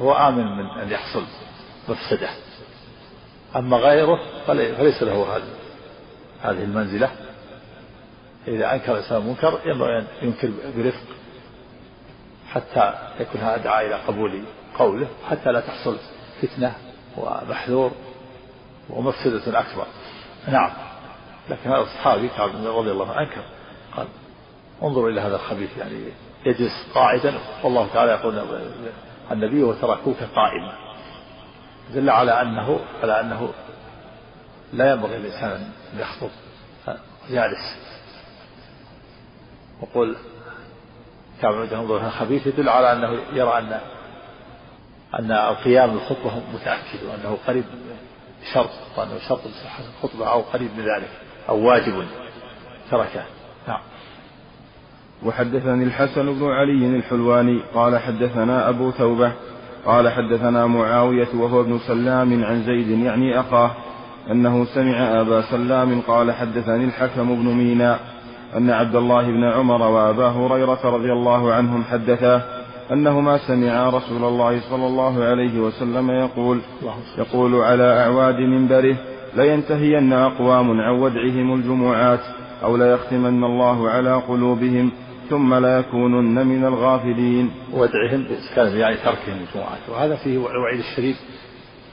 هو آمن من أن يحصل مفسدة. أما غيره فليس له هذه هذه المنزلة. إذا أنكر الإنسان منكر ينبغي أن ينكر برفق حتى يكون هذا دعاء إلى قبول قوله حتى لا تحصل فتنة ومحذور ومفسدة أكبر. نعم. لكن هذا الصحابي كعب رضي الله عنه أنكر. انظروا إلى هذا الخبيث يعني يجلس قاعدا والله تعالى يقول النبي وتركوك قائما. دل على أنه على أنه لا ينبغي للإنسان أن يخطب جالس وقل كعب بن انظر خبيث يدل على أنه يرى أن أن القيام بالخطبة متأكد وأنه قريب شرط وأنه شرط لصحة الخطبة أو قريب من ذلك أو واجب تركه. نعم. وحدثني الحسن بن علي الحلواني قال حدثنا أبو توبة قال حدثنا معاوية وهو ابن سلام عن زيد يعني أخاه أنه سمع أبا سلام قال حدثني الحكم بن مينا أن عبد الله بن عمر وأبا هريرة رضي الله عنهم حدثاه أنهما سمعا رسول الله صلى الله عليه وسلم يقول يقول على أعواد منبره لينتهين أقوام عن ودعهم الجمعات أو ليختمن الله على قلوبهم ثم لا يكونن من الغافلين. ودعهم كان يعني تركهم الجمعات وهذا فيه الوعيد الشديد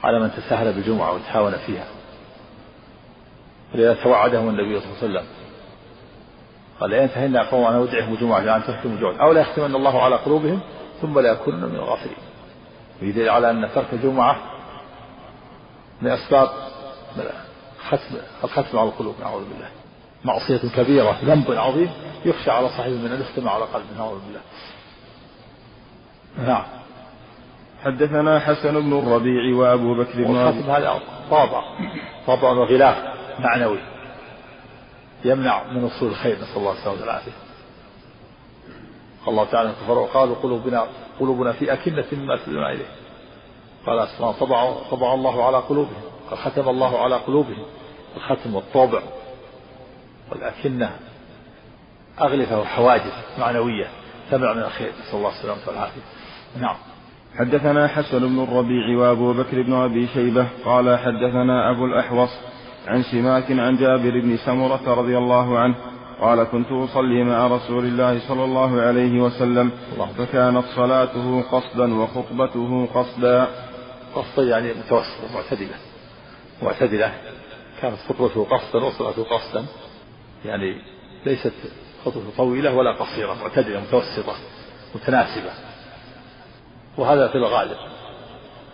على من تساهل بالجمعة وتهاون فيها. ولذا توعدهم النبي صلى الله عليه وسلم. قال لينتهين أقوام عن ودعهم الجمعة يعني تركهم الجمعة. أو ليختمن الله على قلوبهم ثم لا يكونن من الغافلين. ويدل على أن ترك الجمعة من أسباب ختم الختم على القلوب نعوذ بالله. معصية كبيرة ذنب عظيم يخشى على صاحبه من أن يختم على قلبه نعوذ بالله. نعم. حدثنا حسن بن الربيع وأبو بكر بن والختم هذا طابع طابع وغلاف معنوي. يمنع من وصول الخير نسأل الله السلامة والعافية. الله تعالى كفروا وقالوا قلوبنا قلوبنا في أكنة مما تدعون إليه. قال سبحانه طبع طبع الله على قلوبهم. قد ختم الله على قلوبهم. الختم والطابع والأكنة أغلفة وحواجز معنوية. تمنع من الخير. نسأل الله السلامة والعافية. نعم. حدثنا حسن بن الربيع وابو بكر بن أبي شيبة قال حدثنا أبو الأحوص عن سماك عن جابر بن سمرة رضي الله عنه قال كنت أصلي مع رسول الله صلى الله عليه وسلم فكانت صلاته قصدا وخطبته قصدا. قصدا يعني متوسطة معتدلة. معتدلة. كانت خطبته قصدا وصلاته قصدا. يعني ليست خطبة طويلة ولا قصيرة معتدلة متوسطة متناسبة. وهذا في الغالب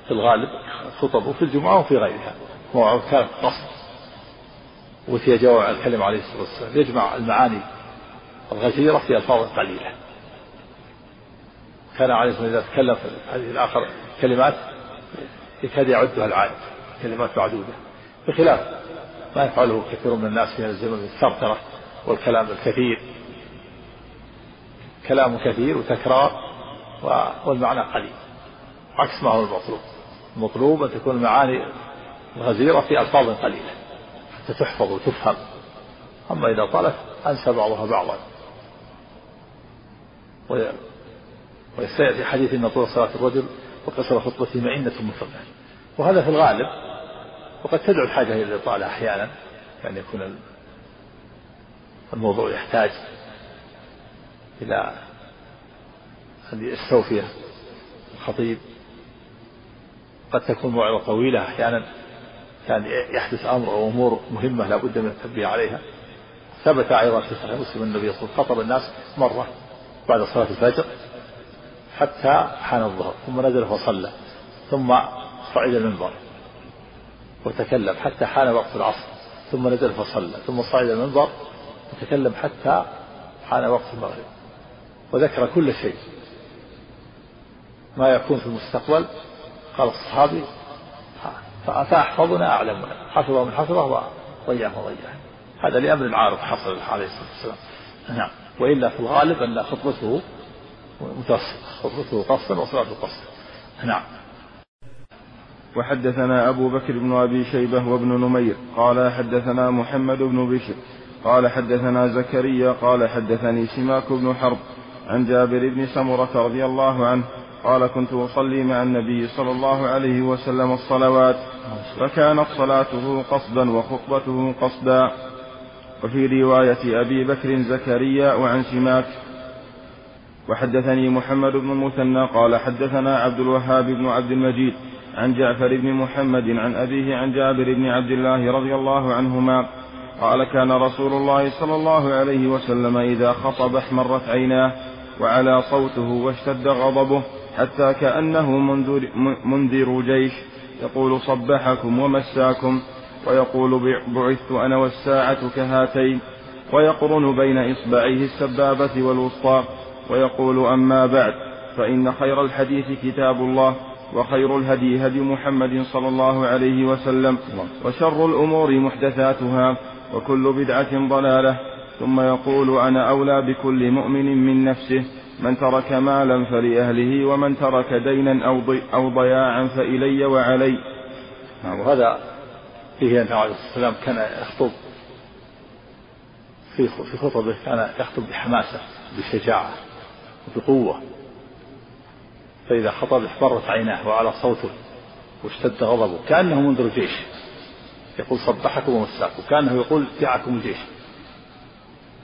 في الغالب خطبه في الجمعة وفي غيرها. هو كانت قصد وفي جواب الكلمة عليه الصلاة والسلام يجمع المعاني الغزيرة في ألفاظ قليلة. كان عليه الصلاة والسلام إذا تكلم في الحديث الآخر كلمات يكاد يعدها العالم كلمات معدودة. بخلاف ما يفعله كثير من الناس في الزمن من الثرثرة والكلام الكثير. كلام كثير وتكرار والمعنى قليل. عكس ما هو المطلوب. المطلوب أن تكون المعاني الغزيرة في ألفاظ قليلة حتى تحفظ وتفهم. أما إذا طالت أنسى بعضها بعضا. ويستيأتي حديث أن طول صلاة الرجل وقصر خطبته مئنة مفرده وهذا في الغالب وقد تدعو الحاجة إلى الإطالة أحيانا يعني يكون الموضوع يحتاج إلى أن يستوفي الخطيب. قد تكون موعظة طويلة أحيانا كان يحدث أمر أو أمور مهمة لا بد من التنبيه عليها. ثبت أيضا في صحيح مسلم النبي صلى الله عليه وسلم خطب الناس مرة بعد صلاة الفجر حتى حان الظهر ثم نزل فصلى ثم صعد المنبر. وتكلم حتى حان وقت العصر ثم نزل فصلى ثم صعد المنبر وتكلم حتى حان وقت المغرب. وذكر كل شيء. ما يكون في المستقبل قال الصحابي فأحفظنا أعلمنا حفظه من حفظه وضيعه وضيعه. هذا لأمر عارض حصل عليه الصلاة والسلام. نعم. وإلا في الغالب أن خطبته متوسط خطبته قصدا وصلاته قصدا نعم. وحدثنا أبو بكر بن أبي شيبة وابن نمير قال حدثنا محمد بن بشر قال حدثنا زكريا قال حدثني سماك بن حرب عن جابر بن سمرة رضي الله عنه قال كنت أصلي مع النبي صلى الله عليه وسلم الصلوات فكانت صلاته قصدا وخطبته قصدا. وفي رواية أبي بكر زكريا وعن سماك وحدثني محمد بن المثنى قال حدثنا عبد الوهاب بن عبد المجيد عن جعفر بن محمد عن أبيه عن جابر بن عبد الله رضي الله عنهما قال كان رسول الله صلى الله عليه وسلم إذا خطب احمرت عيناه وعلى صوته واشتد غضبه حتى كأنه منذر, منذر جيش يقول صبحكم ومساكم ويقول بعثت أنا والساعة كهاتين ويقرن بين إصبعيه السبابة والوسطى ويقول أما بعد فإن خير الحديث كتاب الله وخير الهدي هدي محمد صلى الله عليه وسلم وشر الأمور محدثاتها وكل بدعة ضلالة. ثم يقول أنا أولى بكل مؤمن من نفسه من ترك مالا فلأهله ومن ترك دينا أو, ضي أو ضياعا فإلي وعلي. نعم. وهذا فيه أن عليه السلام كان يخطب في خطبه كان يخطب بحماسة بشجاعة وبقوة فإذا خطب احمرت عيناه وعلى صوته واشتد غضبه كأنه منذر جيش يقول صبحكم ومساكم كأنه يقول جاءكم الجيش.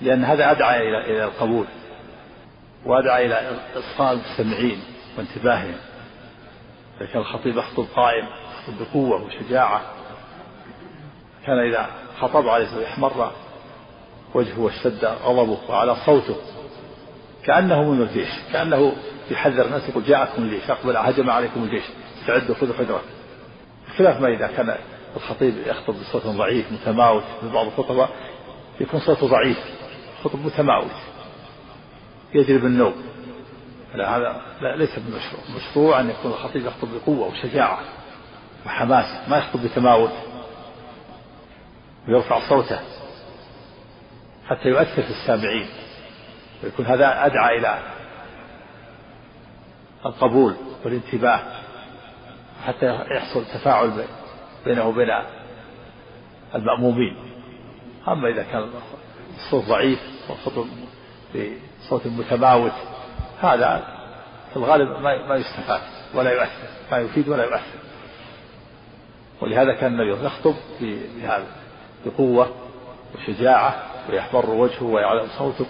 لأن هذا أدعى إلى إلى القبول وأدعى إلى إصغاء المستمعين وانتباههم. إذا كان الخطيب يخطب قائم يخطب بقوة وشجاعة. كان إذا خطب عليه الصلاة احمر وجهه واشتد غضبه وعلى صوته كأنه من الجيش كأنه يحذر الناس يقول جاءكم الجيش أقبل هجم عليكم الجيش. استعدوا خذوا حذركم بخلاف ما إذا كان الخطيب يخطب بصوت ضعيف متماوت في بعض الخطباء يكون صوته ضعيف خطب متماوت. يجلب النوم لا هذا لا ليس بمشروع. مشروع أن يكون الخطيب يخطب بقوة وشجاعة وحماس ما يخطب بتماوت. ويرفع صوته حتى يؤثر في السامعين. ويكون هذا أدعى إلى القبول والانتباه حتى يحصل تفاعل بينه وبين المأمومين. أما إذا كان الصوت ضعيف والخطب بصوت متماوت هذا في الغالب ما يستفاد ولا يؤثر. ما يفيد ولا يؤثر. ولهذا كان النبي يخطب بهذا بقوة وشجاعة ويحمر وجهه ويعلم صوته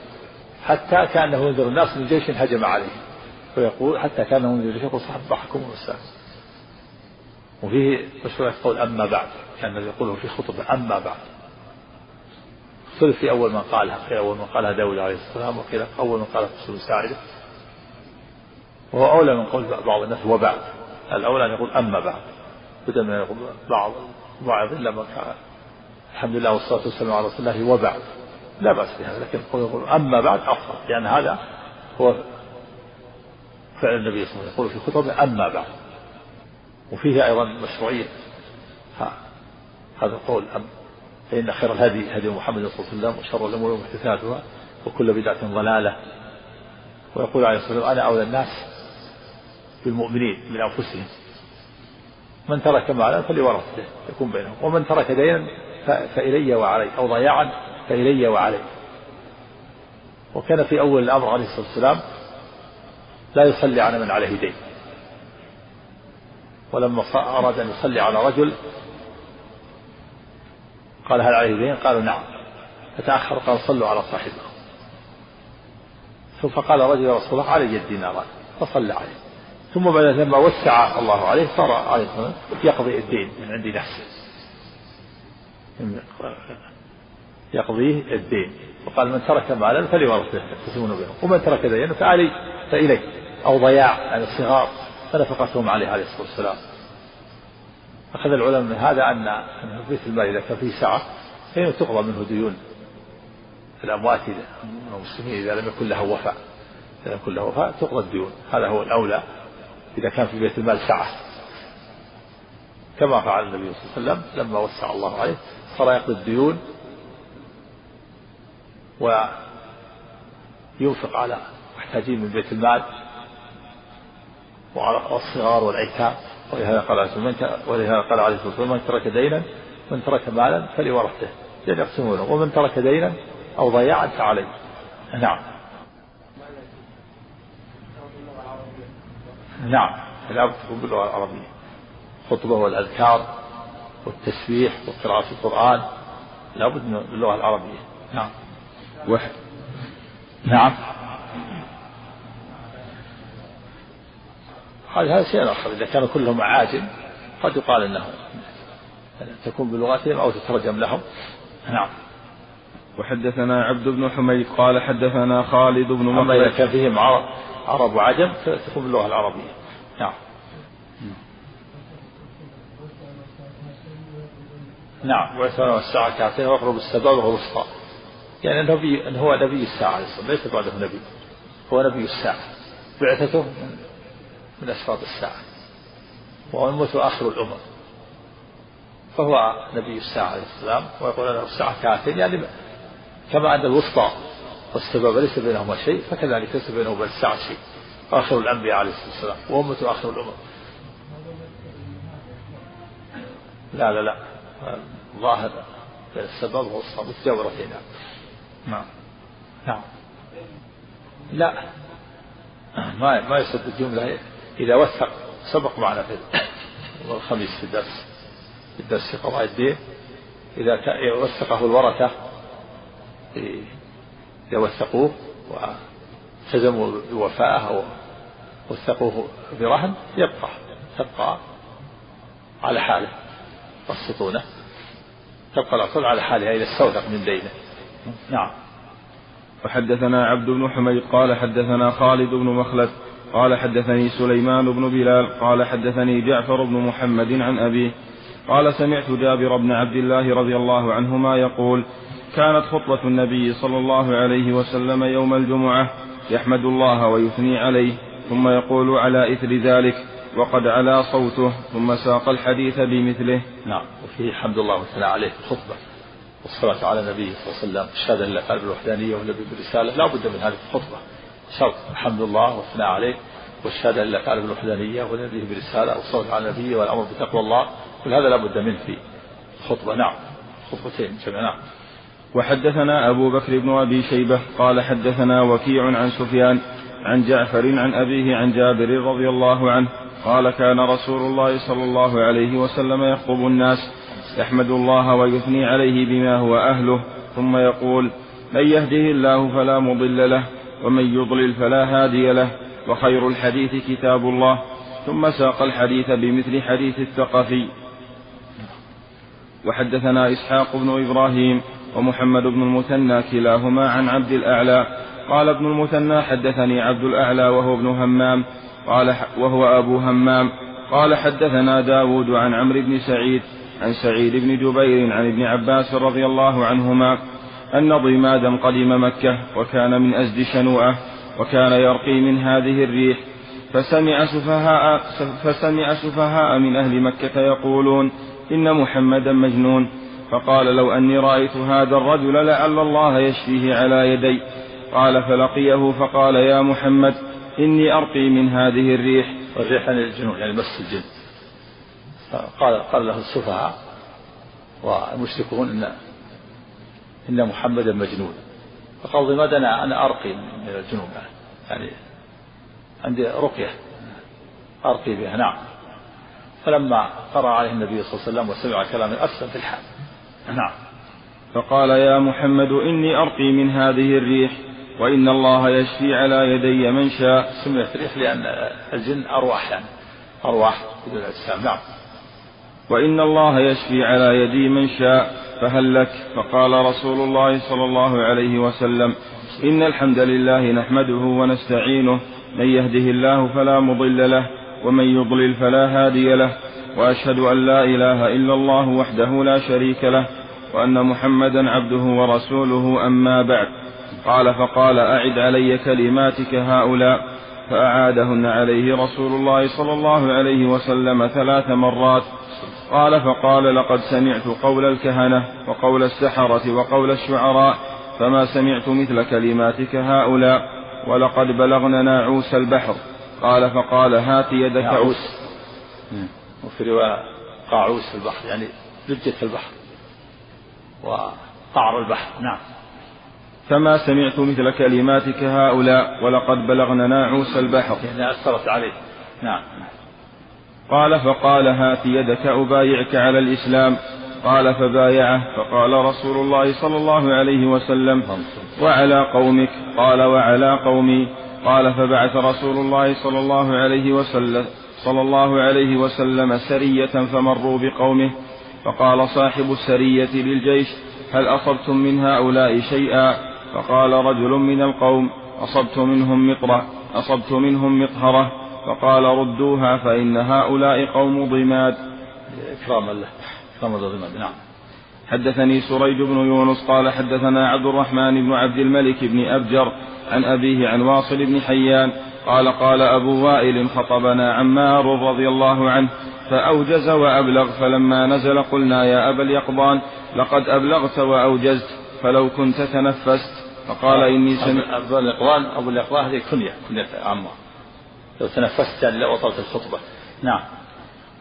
حتى كأنه ينذر الناس من جيش هجم عليه. ويقول حتى ينذر الجيش يقول صبحكم ومساكم وفيه مشروع قول أما بعد كان الذي يقوله في خطبة أما بعد. اختلف في أول من قالها قيل أول من قالها داود عليه السلام وقيل أول من قالها رسول ساعدة وهو أولى من قول بعض الناس وبعد الأولى أن يقول أما بعد. بدل من يقول بعض بعض إلا من كان. الحمد لله والصلاة والسلام على رسول الله وبعد لا بأس بهذا لكن يقول أما بعد أفضل. لأن هذا هو فعل النبي صلى الله عليه وسلم يقول في خطبه أما بعد. وفيه أيضا مشروعية. هذا القول أم فإن خير الهدي هدي محمد صلى الله عليه وسلم وشر الأمور محدثاتها وكل بدعة ضلالة. ويقول عليه الصلاة والسلام أنا أولى الناس بالمؤمنين من أنفسهم. من ترك مالا فلورثته يكون بينهم. ومن ترك دينا فإلي وعلي أو ضياعا فإلي وعلي. وكان في أول الأمر عليه الصلاة والسلام لا يصلي على من عليه دين. ولما أراد أن يصلي على رجل قال هل عليه دين؟ قالوا نعم. فتأخر قال صلوا على صاحبكم. ثم فقال رجل يا رسول الله علي الديناران فصلى عليه. ثم بعد لما وسع الله عليه صار عليه يقضي الدين من عند نفسه. يقضيه الدين. وقال من ترك مالا فليورثه يقسمون بينهم ومن ترك دينا فعلي فإليه. أو ضياع يعني الصغار فنفقتهم عليه عليه الصلاة والسلام. أخذ العلماء من هذا أن بيت المال إذا كان فيه سعة فإنه تقضى منه ديون. الأموات المسلمين إذا لم يكن له وفاء إذا لم يكن له وفاء تقضى الديون. هذا هو الأولى إذا كان في بيت المال سعة. كما فعل النبي صلى الله عليه وسلم لما وسع الله عليه صار يقضي الديون وينفق على المحتاجين من بيت المال. والصغار والأيتام. ولهذا قال ولهذا قال عليه الصلاة والسلام من ترك دينا من ترك مالا فلورثته. يقسمونه. ومن ترك دينا أو ضياعا فعليه. نعم. نعم. لابد تكون باللغة العربية. الخطبة والأذكار والتسبيح وقراءة القرآن لابد من اللغة العربية. نعم. وح... نعم. هذا هذا شيء آخر. إذا كانوا كلهم عاجم قد يقال أنه تكون بلغتهم أو تترجم لهم. نعم. وحدثنا عبد بن حميد قال حدثنا خالد بن مخلد. أما إذا كان فيهم عرب, عرب وعجم تكون باللغة العربية. نعم. نعم. ويسألون الساعة كافية. ويقرب السبب وهو الوسطى. يعني أنه هو نبي الساعة. ليس بعده نبي. هو نبي الساعة. بعثته من أشراط الساعة. وأمته آخر الأمم. فهو نبي الساعة عليه السلام ويقول أنه الساعة كافية يعني كما أن الوسطى والسبب ليس بينهما شيء فكذلك ليس بينه وبين الساعة شيء. آخر الأنبياء عليه الصلاة والسلام. وأمته آخر الأمم. لا لا لا. ظاهر بين السبب والوسطى متجاورتين نعم. نعم. لا. ما ما يسد الجملة إذا وثق سبق معنا في الخميس في الدرس في الدرس في قضاء الدين. إذا وثقه الورثة إذا وثقوه والتزموا بوفائه أو وثقوه برهن يبقى تبقى على حاله يقسطونه تبقى الأصل على حالها إذا استوثق من دينه. نعم. وحدثنا عبد بن حميد قال حدثنا خالد بن مخلد قال حدثني سليمان بن بلال قال حدثني جعفر بن محمد عن أبيه قال سمعت جابر بن عبد الله رضي الله عنهما يقول كانت خطبة النبي صلى الله عليه وسلم يوم الجمعة يحمد الله ويثني عليه ثم يقول على إثر ذلك وقد علا صوته ثم ساق الحديث بمثله. نعم وفيه حمد الله والثناء عليه الخطبة والصلاة على النبي صلى الله عليه وسلم الشهادة لله قلب الوحدانية والنبي بالرسالة لا بد من هذه الخطبة. شرط الحمد لله والثناء عليه والشهادة لله تعالى بالوحدانية والنبي برسالة والصلاة على النبي والأمر بتقوى الله. كل هذا لا بد منه في الخطبة نعم. خطبتين جمع نعم. وحدثنا أبو بكر بن أبي شيبة قال حدثنا وكيع عن سفيان عن جعفر عن أبيه عن جابر رضي الله عنه قال كان رسول الله صلى الله عليه وسلم يخطب الناس يحمد الله ويثني عليه بما هو أهله ثم يقول من يهده الله فلا مضل له ومن يضلل فلا هادي له وخير الحديث كتاب الله ثم ساق الحديث بمثل حديث الثقفي. وحدثنا إسحاق بن إبراهيم ومحمد بن المثنى كلاهما عن عبد الأعلى قال ابن المثنى حدثني عبد الأعلى وهو ابن همام قال وهو أبو همام قال حدثنا داود عن عمرو بن سعيد عن سعيد بن جبير عن ابن عباس رضي الله عنهما أن ضمادا قدم مكة وكان من أزد شنوءة وكان يرقي من هذه الريح. فسمع سفهاء فسمع سفهاء من أهل مكة يقولون إن محمدا مجنون. فقال لو أني رأيت هذا الرجل لعل الله يشفيه على يدي. قال فلقيه فقال يا محمد إني أرقي من هذه الريح. الريح يعني الجنون يعني مس الجن. قال قال له السفهاء والمشركون إن إن محمدا مجنون. فقال ضماد أنا أنا أرقي من الجنون يعني عندي رقية أرقي بها. نعم. فلما قرأ عليه النبي صلى الله عليه وسلم وسمع كلامه أسلم في الحال. نعم. فقال يا محمد إني أرقي من هذه الريح وإن الله يشفي على يدي من شاء. سميت ريح لأن الجن أرواح يعني. أرواح بدون أجسام. نعم. وإن الله يشفي على يدي من شاء. فهل لك؟ فقال رسول الله صلى الله عليه وسلم إن الحمد لله نحمده ونستعينه من يهده الله فلا مضل له ومن يضلل فلا هادي له وأشهد أن لا إله إلا الله وحده لا شريك له وأن محمدا عبده ورسوله أما بعد. قال فقال أعد علي كلماتك هؤلاء. فأعادهن عليه رسول الله صلى الله عليه وسلم ثلاث مرات. قال فقال لقد سمعت قول الكهنة وقول السحرة وقول الشعراء فما سمعت مثل كلماتك هؤلاء ولقد بلغنا ناعوس البحر. قال فقال هات يدك ناعوس وفي رواية قاعوس في البحر يعني لجة البحر وقعر البحر. نعم. فما سمعت مثل كلماتك هؤلاء ولقد بلغنا ناعوس البحر. يعني أثرت عليه نعم. قال فقال هات يدك أبايعك على الإسلام. قال فبايعه فقال رسول الله صلى الله عليه وسلم وعلى قومك. قال وعلى قومي. قال فبعث رسول الله صلى الله عليه وسلم صلى الله عليه وسلم سرية فمروا بقومه. فقال صاحب السرية للجيش هل أصبتم من هؤلاء شيئا؟ فقال رجل من القوم أصبت منهم مطرة أصبت منهم مطهرة فقال ردوها فإن هؤلاء قوم ضماد. إكراما له إكراما ضماد. نعم. حدثني سريج بن يونس قال حدثنا عبد الرحمن بن عبد الملك بن أبجر عن أبيه عن واصل بن حيان قال قال أبو وائل خطبنا عمار رضي الله عنه فأوجز وأبلغ فلما نزل قلنا يا أبا اليقظان لقد أبلغت وأوجزت فلو كنت تنفست. فقال إني سمعت أبو اليقظان أبو اليقظان هذه كنية كنية عمار لو تنفست يعني لأوصلت الخطبة. نعم.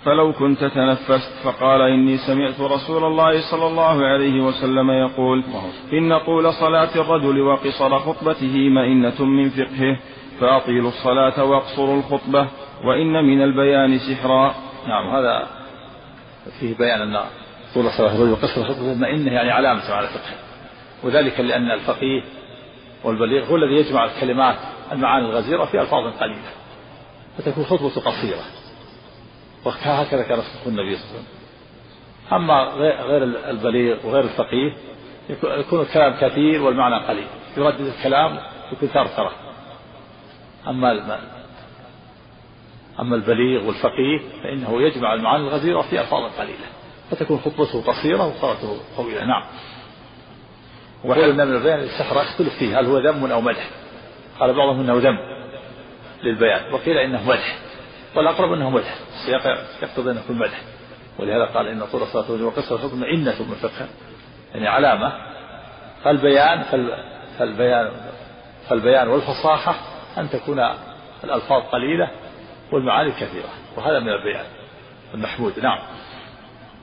فلو كنت تنفست فقال إني سمعت رسول الله صلى الله عليه وسلم يقول إن طول صلاة الرجل وقصر خطبته مئنة من فقهه فأطيلوا الصلاة واقصروا الخطبة وإن من البيان سحرا. نعم هذا فيه بيان أن طول صلاة الرجل وقصر الخطبة مئنة يعني علامة على فقهه. وذلك لأن الفقيه والبليغ هو الذي يجمع الكلمات المعاني الغزيرة في ألفاظ قليلة. فتكون خطبة قصيرة. وهكذا كان خطبة النبي صلى الله عليه وسلم. أما غير البليغ وغير الفقيه يكون الكلام كثير والمعنى قليل. يردد الكلام يكون ثرثرة. أما أما البليغ والفقيه فإنه يجمع المعاني الغزيرة في ألفاظ قليلة. فتكون خطبته قصيرة وصلاته طويلة. نعم. وقلنا من البيان السحر اختلف فيه. هل هو ذم أو مدح؟ قال بعضهم أنه ذم. للبيان. وقيل إنه مدح. والأقرب أنه مدح. السياق يقتضي أنه يكون مدح. ولهذا قال إن طول الصلاة الرجل وقصر الحكم إنة من فقه يعني علامة. فالبيان فالبيان فالبيان والفصاحة أن تكون الألفاظ قليلة والمعاني كثيرة. وهذا من البيان المحمود. نعم.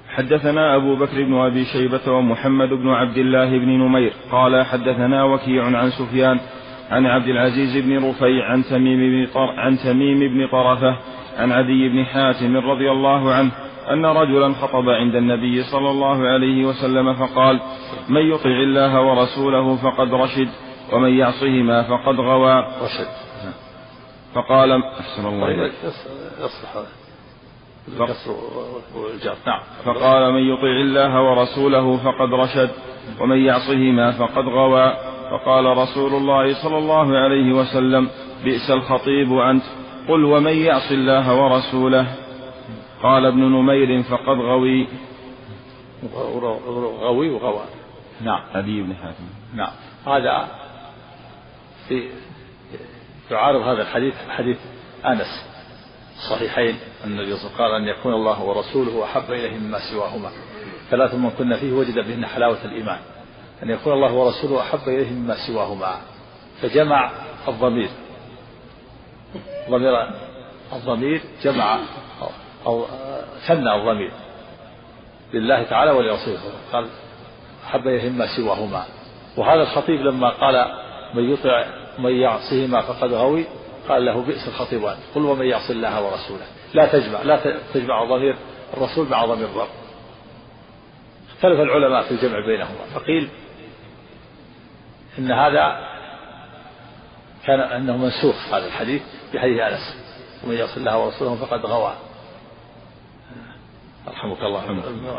حدثنا أبو بكر بن أبي شيبة ومحمد بن عبد الله بن نمير. قال حدثنا وكيع عن سفيان عن عبد العزيز بن رفيع عن تميم بن طر عن تميم بن طرفة عن عدي بن حاتم رضي الله عنه أن رجلا خطب عند النبي صلى الله عليه وسلم فقال من يطع الله ورسوله فقد رشد ومن يعصهما فقد غوى. رشد. فقال أحسن الله إليك. يصلح. نعم. فقال من يطع الله ورسوله فقد رشد ومن يعصهما فقد غوى. فقال رسول الله صلى الله عليه وسلم بئس الخطيب أنت. قل ومن يعص الله ورسوله؟ قال ابن نمير فقد غوي. غوي وغوى. نعم أبي بن حاتم. نعم. هذا في يعارض هذا الحديث حديث أنس. الصحيحين أن النبي صلى الله عليه وسلم قال أن يكون الله ورسوله أحب إليه مما سواهما. ثلاث من كنا فيه وجد بهن حلاوة الإيمان. أن يكون الله ورسوله أحب إليه مما سواهما فجمع الضمير. ضمير الضمير جمع أو ثنى الضمير لله تعالى ولرسوله قال أحب إليه مما سواهما. وهذا الخطيب لما قال من يطع من يعصهما فقد غوي قال له بئس الخطيبان. قل ومن يعص الله ورسوله. لا تجمع لا تجمع ضمير الرسول مع ضمير الرب. اختلف العلماء في الجمع بينهما فقيل إن هذا كان أنه منسوخ هذا الحديث بحديث أنس. ومن يعص الله ورسوله فقد غوى. رحمك الله.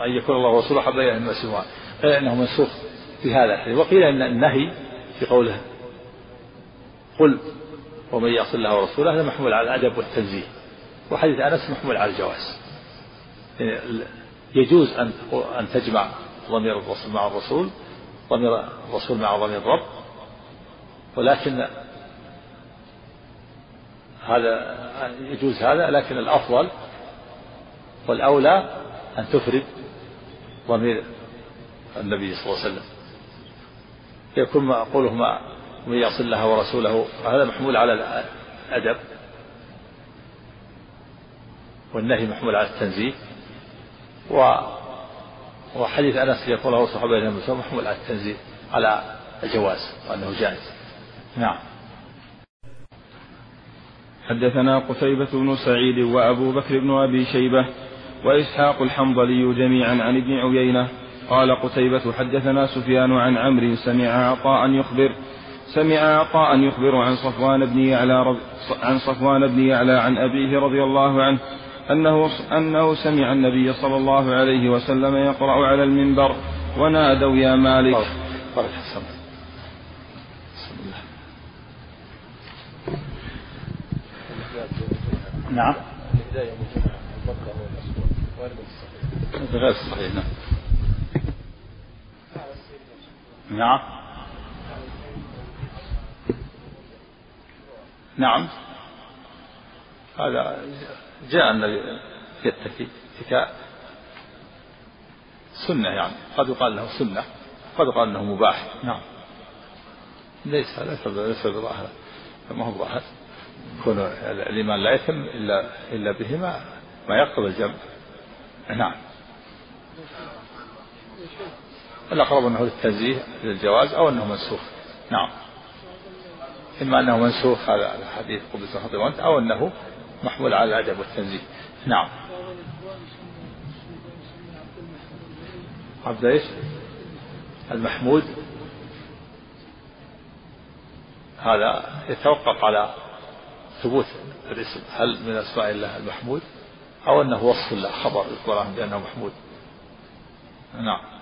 أن يكون الله ورسوله حب اليه مما سواه قيل أنه منسوخ في هذا الحديث. وقيل إن النهي في قوله قل ومن يعص الله ورسوله هذا محمول على الأدب والتنزيه. وحديث أنس محمول على الجواز. يعني يجوز ان أن تجمع ضمير الرسول مع الرسول ضمير الرسول مع ضمير الرب. ولكن هذا يجوز هذا لكن الأفضل والأولى أن تفرد ضمير النبي صلى الله عليه وسلم. يكون قوله ومن يصل الله ورسوله هذا محمول على الأدب والنهي محمول على التنزيه. و وحديث أنس يقول له صحابه بينهم محمول على التنزيه على الجواز وأنه جائز. نعم. حدثنا قتيبة بن سعيد وأبو بكر بن أبي شيبة وإسحاق الحنظلي جميعا عن ابن عيينة. قال قتيبة حدثنا سفيان عن عمرو سمع عطاء يخبر سمع عطاء يخبر عن صفوان بن يعلى عن صفوان بن يعلى عن أبيه رضي الله عنه أنه أنه سمع النبي صلى الله عليه وسلم يقرأ على المنبر ونادوا يا مالك. بارك نعم. غير صحيح نعم. نعم. نعم. هذا جاء النبي يتكي اتكاء سنة يعني. قد يقال له سنة قد يقال أنه مباح. نعم. ليس ليس ليس بظاهر. ما هو ظاهر يكون الإيمان لا يتم إلا إلا به ما يقتضي الجمع. نعم. الأقرب أنه للتنزيه للجواز أو أنه منسوخ. نعم. إما أنه منسوخ هذا الحديث قبس خطيبا أو أنه محمول على الأدب والتنزيه. نعم. عبد إيش؟ المحمود. هذا يتوقف على ثبوت الاسم. هل من أسماء الله المحمود؟ أو أنه وصف الله خبر عنه بأنه محمود. نعم.